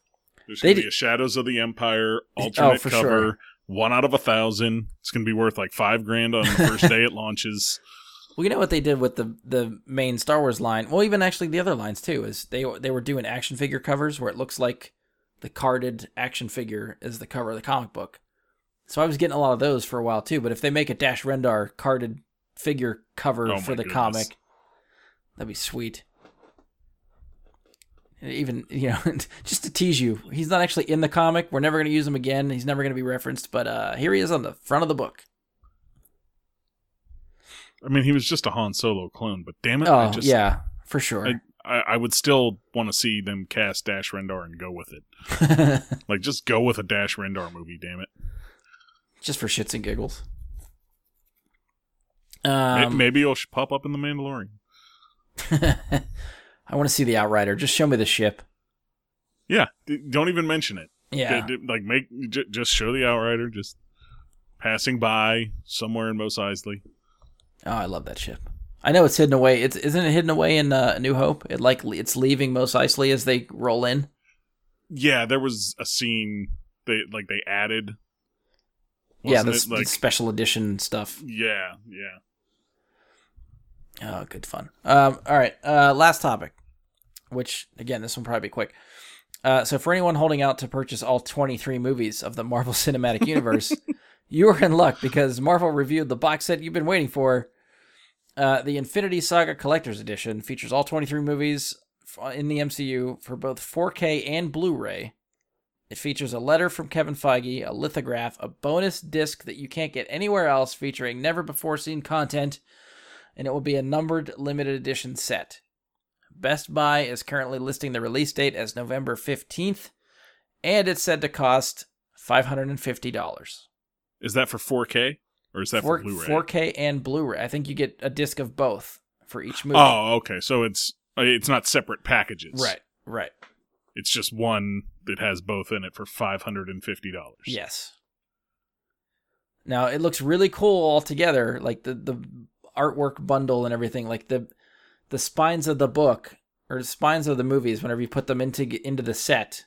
There's They gonna be a Shadows of the Empire oh, alternate Oh, cover. sure. One out of a thousand. It's gonna be worth like five grand on the first day it launches. Well, you know what they did with the the main Star Wars line. Well, even actually the other lines too is they they were doing action figure covers where it looks like the carded action figure is the cover of the comic book. So I was getting a lot of those for a while too. But if they make a Dash Rendar carded figure cover Oh for the goodness. comic, that'd be sweet. Even you know, just to tease you, he's not actually in the comic. We're never going to use him again. He's never going to be referenced. But uh here he is on the front of the book. I mean, he was just a Han Solo clone, but damn it, I Oh just, yeah, for sure. I, I, I would still want to see them cast Dash Rendar and go with it. Like, just go with a Dash Rendar movie, damn it. just for shits and giggles. Um, Maybe he'll pop up in The Mandalorian. I want to see the Outrider. Just show me the ship. Yeah, don't even mention it. Yeah, like, make just show the Outrider just passing by somewhere in Mos Eisley. oh, I love that ship. I know it's hidden away. It's isn't it hidden away in uh, New Hope? It like it's leaving Mos Eisley as they roll in. Yeah, there was a scene they like they added. yeah, the, s- the special edition stuff. yeah, yeah. Oh, good fun. Um, all right, uh, last topic, which again, this one will probably be quick. Uh, so, for anyone holding out to purchase all 23 movies of the Marvel Cinematic Universe, you are in luck because Marvel reviewed the box set you've been waiting for. Uh, the Infinity Saga Collector's Edition features all 23 movies in the MCU for both 4K and Blu ray. It features a letter from Kevin Feige, a lithograph, a bonus disc that you can't get anywhere else featuring never before seen content, and it will be a numbered limited edition set. Best Buy is currently listing the release date as November 15th, and it's said to cost $550. Is that for 4K or is that for, Four- Blu-ray? 4K and Blu-ray. I think you get a disc of both for each movie. Oh, okay. So it's uh, it's not separate packages. right, right. It's just one that has both in it for five hundred and fifty dollars. Yes. Now it looks really cool all together, like the the artwork bundle and everything. Like the the spines of the book or the spines of the movies, whenever you put them into into the set,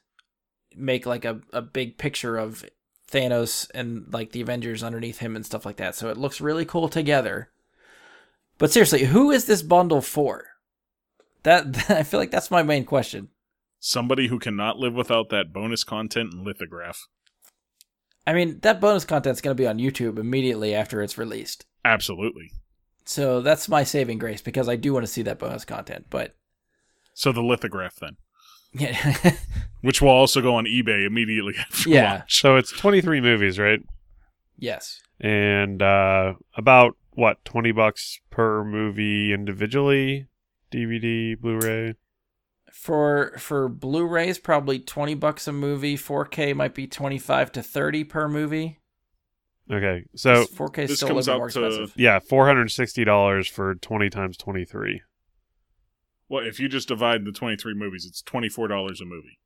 make like a, a big picture of Thanos and like the Avengers underneath him and stuff like that. So it looks really cool together. But seriously, who is this bundle for? That I feel like that's my main question. Somebody who cannot live without that bonus content and lithograph. I mean, that bonus content's going to be on YouTube immediately after it's released. Absolutely. So that's my saving grace because I do want to see that bonus content. But So the lithograph then, yeah, which will also go on eBay immediately after Yeah. launch. So it's 23 movies, right? yes, And uh, about what 20 bucks per movie individually, DVD, Blu-ray. for for Blu-rays, probably twenty bucks a movie. 4K might be twenty five to thirty per movie. Okay, so 4K this still comes little more out to- expensive. yeah, four hundred sixty dollars for 20 times 23. Well, if you just divide the twenty three movies, it's twenty four dollars a movie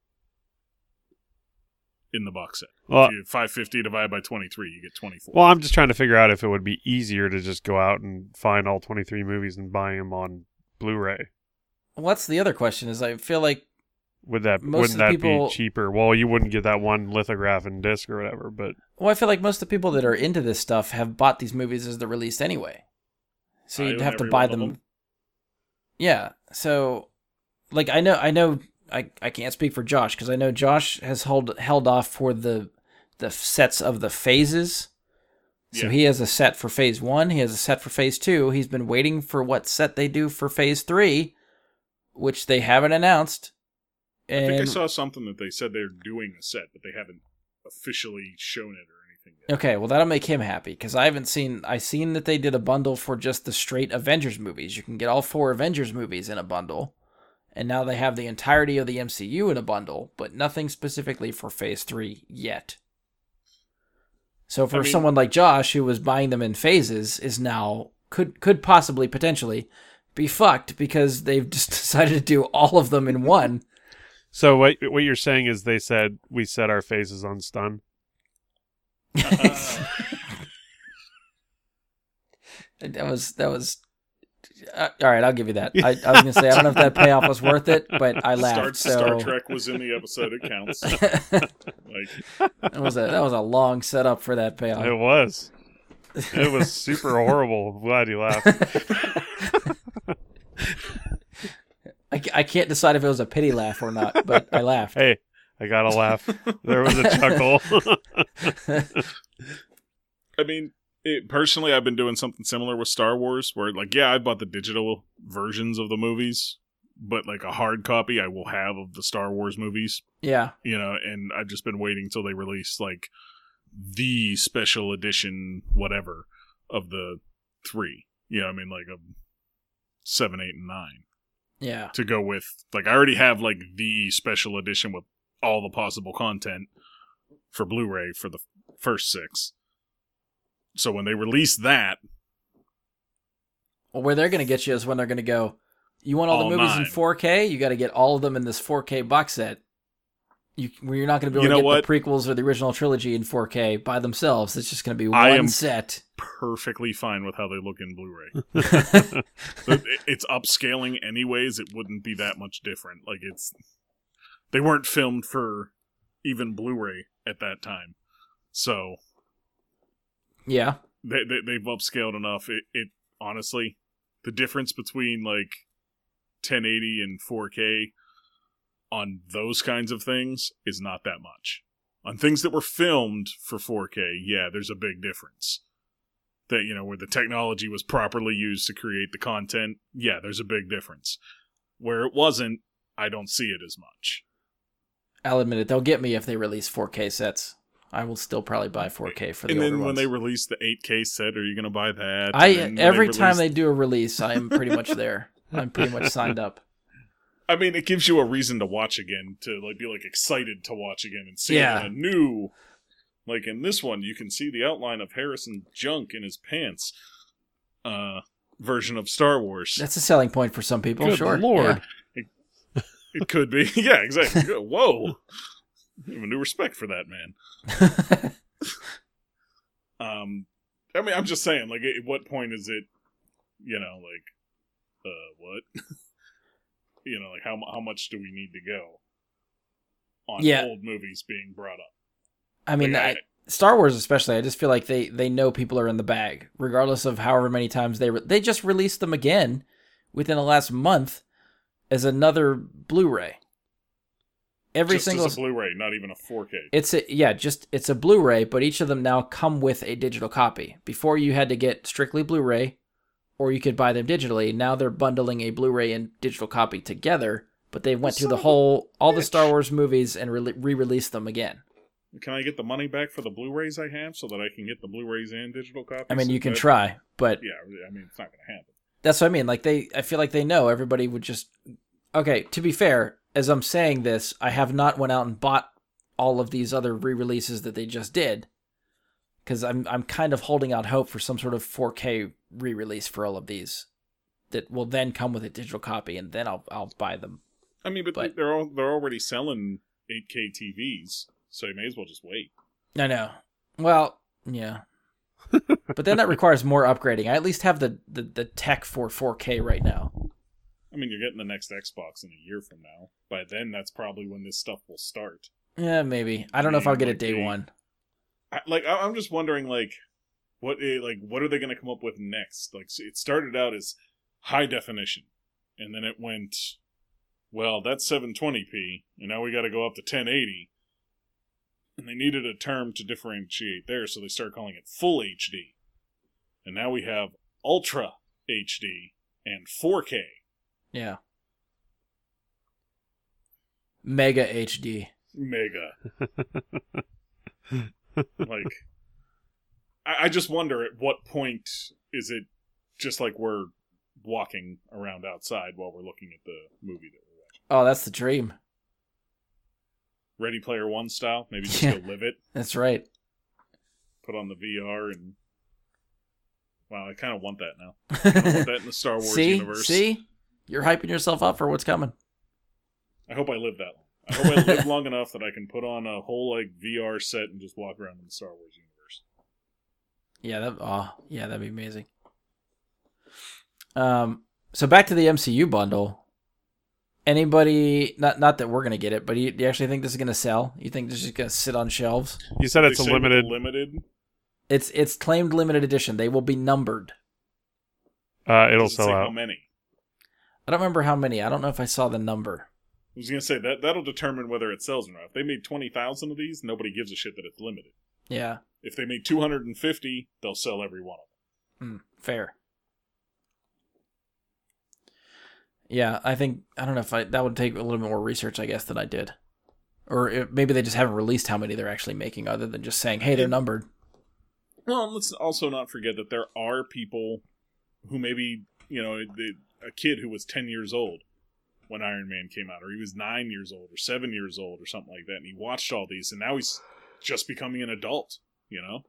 in the box set. Well, if you five fifty divided by twenty three, you get twenty four. well, I'm just trying to figure out if it would be easier to just go out and find all 23 movies and buy them on Blu-ray. What's the other question? Is I feel like Would that Most of wouldn't that people- be cheaper? Well, you wouldn't get that one lithograph and disc or whatever, but Well, I feel like most of the people that are into this stuff have bought these movies as they're released anyway. So I you'd own have to buy them. them. Yeah. So, like, I know, I know, I, I can't speak for Josh because I know Josh has held held off for the the sets of the phases. So Yeah. he has a set for phase one. He has a set for phase two. He's been waiting for what set they do for phase three, which they haven't announced. I think I saw something that they said they're doing a set, but they haven't officially shown it or anything yet. Okay, well that'll make him happy because I haven't seen. I seen that they did a bundle for just the straight Avengers movies. You can get all four Avengers movies in a bundle, and now they have the entirety of the MCU in a bundle, but nothing specifically for Phase Three yet. So for I mean- someone like Josh, who was buying them in phases, is now could could possibly potentially be fucked because they've just decided to do all of them in one. So what what you're saying is they said we set our faces on stun. That was that was. Uh, all right, I'll give you that. I, I was gonna say I don't know if that payoff was worth it, but I laughed. Star, so Star Trek was in the episode. It counts. Like that was a that was a long setup for that payoff. It was. It was super horrible. I'm glad you laughed. I, I can't decide if it was a pity laugh or not, but I laughed. Hey, I got to laugh. There was a chuckle. I mean, it, personally, I've been doing something similar with Star Wars, where like, yeah, I bought the digital versions of the movies, but like a hard copy, I will have of the Star Wars movies. Yeah, You know, and I've just been waiting till they release like the special edition, whatever, of the three. You know, I mean, like a seven, eight, and nine yeah. to go with. Like, I already have like the special edition with all the possible content for Blu-ray for the first six. So when they release that, Well, where they're gonna get you is when they're gonna go. You want all, All the movies in 4K? You got to get all of them in this 4K box set. You, you're not going to be able You to know get what? the prequels or the original trilogy in 4K by themselves. It's just going to be one set. perfectly fine with how they look in Blu-ray. It's upscaling anyways. It wouldn't be that much different. Like it's, they weren't filmed for even Blu-ray at that time, so yeah, they, they they've upscaled enough. It, it honestly, the difference between like 1080 and 4K on those kinds of things is not that much. On things that were filmed for 4K, yeah, there's a big difference. That you know where the technology was properly used to create the content, yeah, there's a big difference. Where it wasn't, I don't see it as much. I'll admit it. They'll get me if they release 4K sets. I will still probably buy 4K for the and then when ones. they release the 8K set, are you going to buy that? I And then when every they time they do a release, I am pretty much there. I'm pretty much signed up. I mean, it gives you a reason to watch again, to like be like excited to watch again and see Yeah. a new. Like in this one, you can see the outline of Harrison junk in his pants. Uh, version of Star Wars. That's a selling point for some people. Good sure, lord. it could be, yeah, exactly. Whoa, I have a new respect for that man. Um, I mean, I'm just saying, like, at what point is it, you know, like, uh, what? you know, like how how much do we need to go on Yeah. old movies being brought up? I mean, Like, I, Star Wars especially. I just feel like they they know people are in the bag, regardless of however many times they re- they just released them again within the last month as another Blu-ray. Every just single Blu-ray, not even a 4K. It's a yeah, just it's a Blu-ray, but each of them now come with a digital copy. Before you had to get strictly Blu-ray, or you could buy them digitally. Now they're bundling a Blu-ray and digital copy together. But they went through the whole all the. Star Wars movies and re- re-released them again. Can I get the money back for the Blu-rays I have so that I can get the Blu-rays and digital copies? I mean, you can try, but Yeah, I mean, it's not going to happen. that's what I mean. Like they, I feel like they know everybody would just. Okay, to be fair, as I'm saying this, I have not went out and bought all of these other re-releases that they just did, because I'm I'm kind of holding out hope for some sort of 4K re-release for all of these, that will then come with a digital copy, and then I'll I'll buy them. I mean, but, But- they're all, they're already selling 8K TVs, so you may as well just wait. I know. Well, yeah. but then that requires more upgrading. I at least have the, the, the tech for 4K right now. I I mean, you're getting the next Xbox in a year from now. By then, that's probably when this stuff will start. Yeah, maybe. I don't know if I'll get it day Maybe. one. I, like, I, I'm just wondering, like, what, like, what are they going to come up with next? Like, it started out as high definition, and then it went, well, that's 720p, and now we got to go up to 1080. And they needed a term to differentiate there, so they started calling it full HD. And now we have ultra HD and 4K. Yeah. Mega HD. Mega. like, I, I just wonder at what point is it just like we're walking around outside while we're looking at the movie that we're watching? Oh, that's the dream. Ready Player One style? Maybe just Yeah. go live it, That's right. put on the VR, and. Wow, I kind of want that now. I want that in the Star Wars see, universe. see, you're hyping yourself up for what's coming. I hope I live that long. I hope I live long enough that I can put on a whole like VR set and just walk around in the Star Wars universe. Yeah, that. Oh, yeah, that'd be amazing. Um. So back to the MCU bundle. Anybody? Not not that we're gonna get it, but you, you actually think this is gonna sell? You think this is gonna sit on shelves? You said it's a say with the limited. Limited. It's it's claimed limited edition. They will be numbered. Uh, it'll Does it say sell How many? I don't remember how many. I don't know if I saw the number. I was gonna say that that'll determine whether it sells or not. If they made twenty thousand of these, nobody gives a shit that it's limited. Yeah. If they made two hundred and fifty, they'll sell every one of them. Hmm, fair. Yeah, I think I don't know if I that would take a little bit more research, I guess, than I did, or it, maybe they just haven't released how many they're actually making, other than just saying, "Hey, they're numbered." Well, let's also not forget that there are people who maybe you know the, a kid who was ten years old when Iron Man came out, or he was nine years old, or seven years old, or something like that, and he watched all these, and now he's just becoming an adult. You know,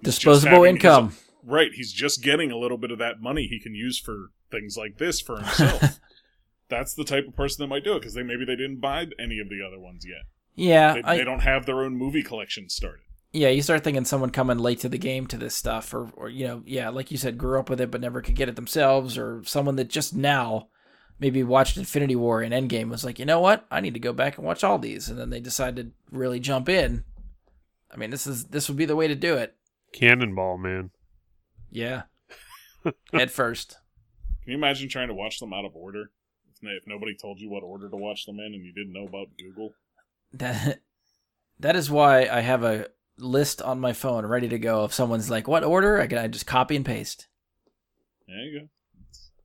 He's Disposable having his- income. Right, he's just getting a little bit of that money he can use for things like this for himself. That's the type of person that might do it because they maybe they didn't buy any of the other ones yet. Yeah, They, I, they don't have their own movie collection started. yeah. You start thinking someone coming late to the game to this stuff, or or you know, yeah, like you said, grew up with it but never could get it themselves, or someone that just now maybe watched Infinity War and Endgame was like, you know what, I need to go back and watch all these, and then they decided to really jump in. I mean, this is this would be the way to do it. Cannonball, man. Yeah. Head first. Can you imagine trying to watch them out of order? If, no- if nobody told you what order to watch them in and you didn't know about Google? That that is why I have a list on my phone ready to go. If someone's like, "What order?" I can I just copy and paste. There you go.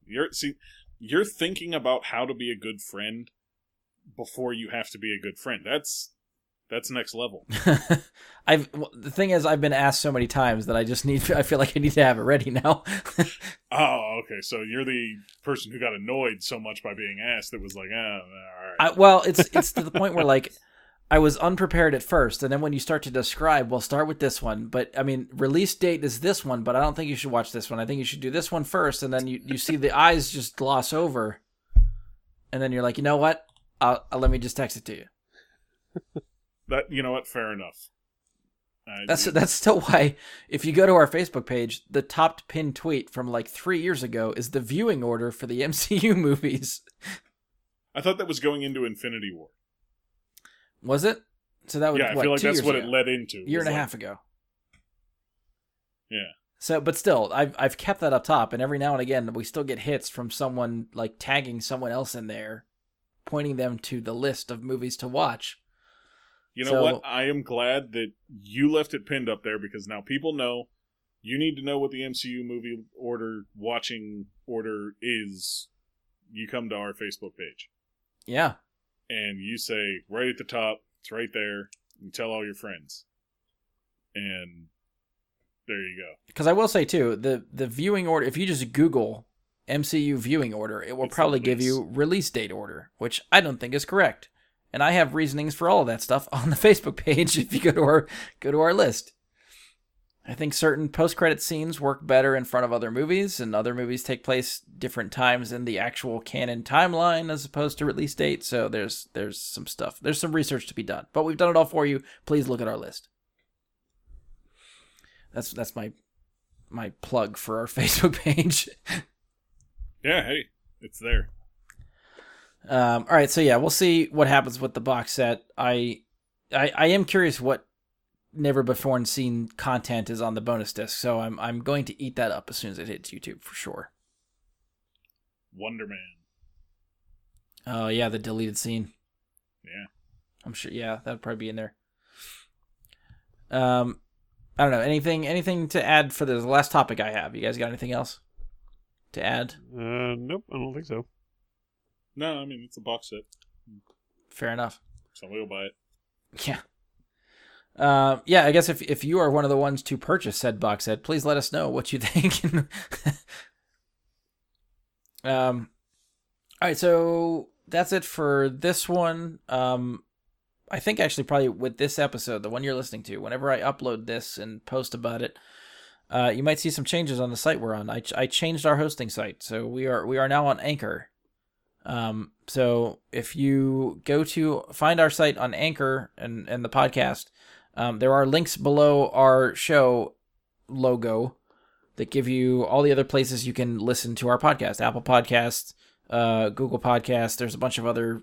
You're see, you're thinking about how to be a good friend before you have to be a good friend. That's that's next level. I've the thing is, I've been asked so many times that I just need. I feel like I need to have it ready now. Oh, okay. So you're the person who got annoyed so much by being asked that was like, oh, all right. I, well, it's it's to the point where like I was unprepared at first, and then when you start to describe, well, start with this one. But I mean, release date is this one, but I don't think you should watch this one. I think you should do this one first, and then you you see the eyes just gloss over, and then you're like, you know what? I'll, I'll let me just text it to you. that you know what? Fair enough. Uh, That's that's still why if you go to our Facebook page, the top pinned tweet from like three years ago is the viewing order for the MCU movies. I thought that was going into Infinity War. Was it? So that was yeah, I what, feel like that's what ago? it led into. year and a half ago. Yeah. So, but still, I've I've kept that up top, and every now and again, we still get hits from someone like tagging someone else in there, pointing them to the list of movies to watch. You know So- what? I am glad that you left it pinned up there because now people know you need to know what the MCU movie order watching order is. You come to our Facebook page Yeah, and you say right at the top, it's right there. You tell all your friends, and there you go. because I will say too, the the viewing order. If you just Google MCU viewing order, it will It's probably give you release date order, which I don't think is correct. And I have reasonings for all of that stuff on the Facebook page. If you go to our go to our list. I think certain post credit scenes work better in front of other movies, and other movies take place different times in the actual canon timeline as opposed to release date. So there's there's some stuff. There's some research to be done. But we've done it all for you. Please look at our list. That's that's my my plug for our Facebook page. Yeah, hey, it's there. Um, all right, so yeah, we'll see what happens with the box set. I, I, I am curious what never before seen content is on the bonus disc, so I'm I'm going to eat that up as soon as it hits YouTube for sure. Wonder Man. Oh yeah, the deleted scene. Yeah. I'm sure. Yeah, that'd probably be in there. Um, I don't know anything. Anything to add for the last topic I have? You guys got anything else to add? Uh, nope, I don't think so. No, I mean it's a box set. Fair enough. Somebody will buy it. Yeah. Uh, yeah, I guess if if you are one of the ones to purchase said box set, please let us know what you think. um, all right, so that's it for this one. Um, I think actually probably with this episode, the one you're listening to, whenever I upload this and post about it, uh, you might see some changes on the site we're on. I, I changed our hosting site, so we are we are now on Anchor. Um, so if you go to find our site on Anchor and and the podcast, um, there are links below our show logo that give you all the other places you can listen to our podcast: Apple Podcasts, uh, Google Podcasts. There's a bunch of other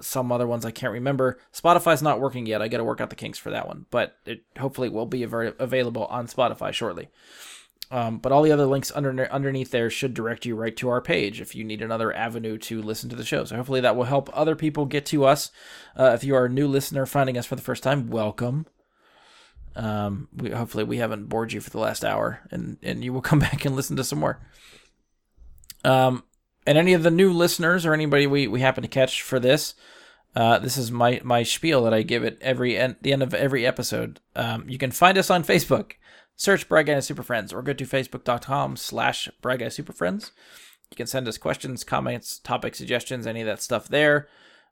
some other ones I can't remember. Spotify's not working yet. I got to work out the kinks for that one, but it hopefully will be av- available on Spotify shortly. Um, but all the other links under underneath there should direct you right to our page if you need another avenue to listen to the show. So hopefully that will help other people get to us. Uh, if you are a new listener finding us for the first time, welcome. Um, we, hopefully we haven't bored you for the last hour, and and you will come back and listen to some more. Um, and any of the new listeners or anybody we, we happen to catch for this, uh, this is my my spiel that I give at every en- the end of every episode. Um, you can find us on Facebook. Search Bry Guy Super Friends or go to facebook.com slash Bry Guy Super Friends. You can send us questions, comments, topic suggestions, any of that stuff there.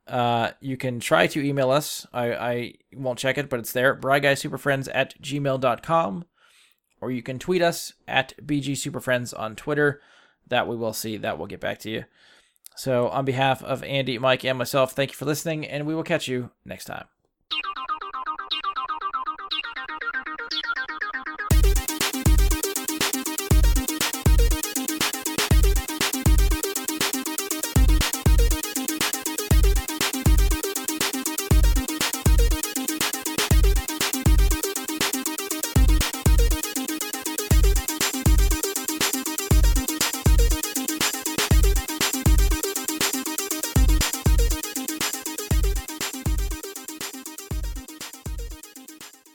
Uh, you can try to email us. I, I won't check it, but it's there. BryGuySuperFriends at gmail.com. Or you can tweet us at BGSuperFriends on Twitter. That we will see. That will get back to you. So, on behalf of Andy, Mike, and myself, thank you for listening, and we will catch you next time.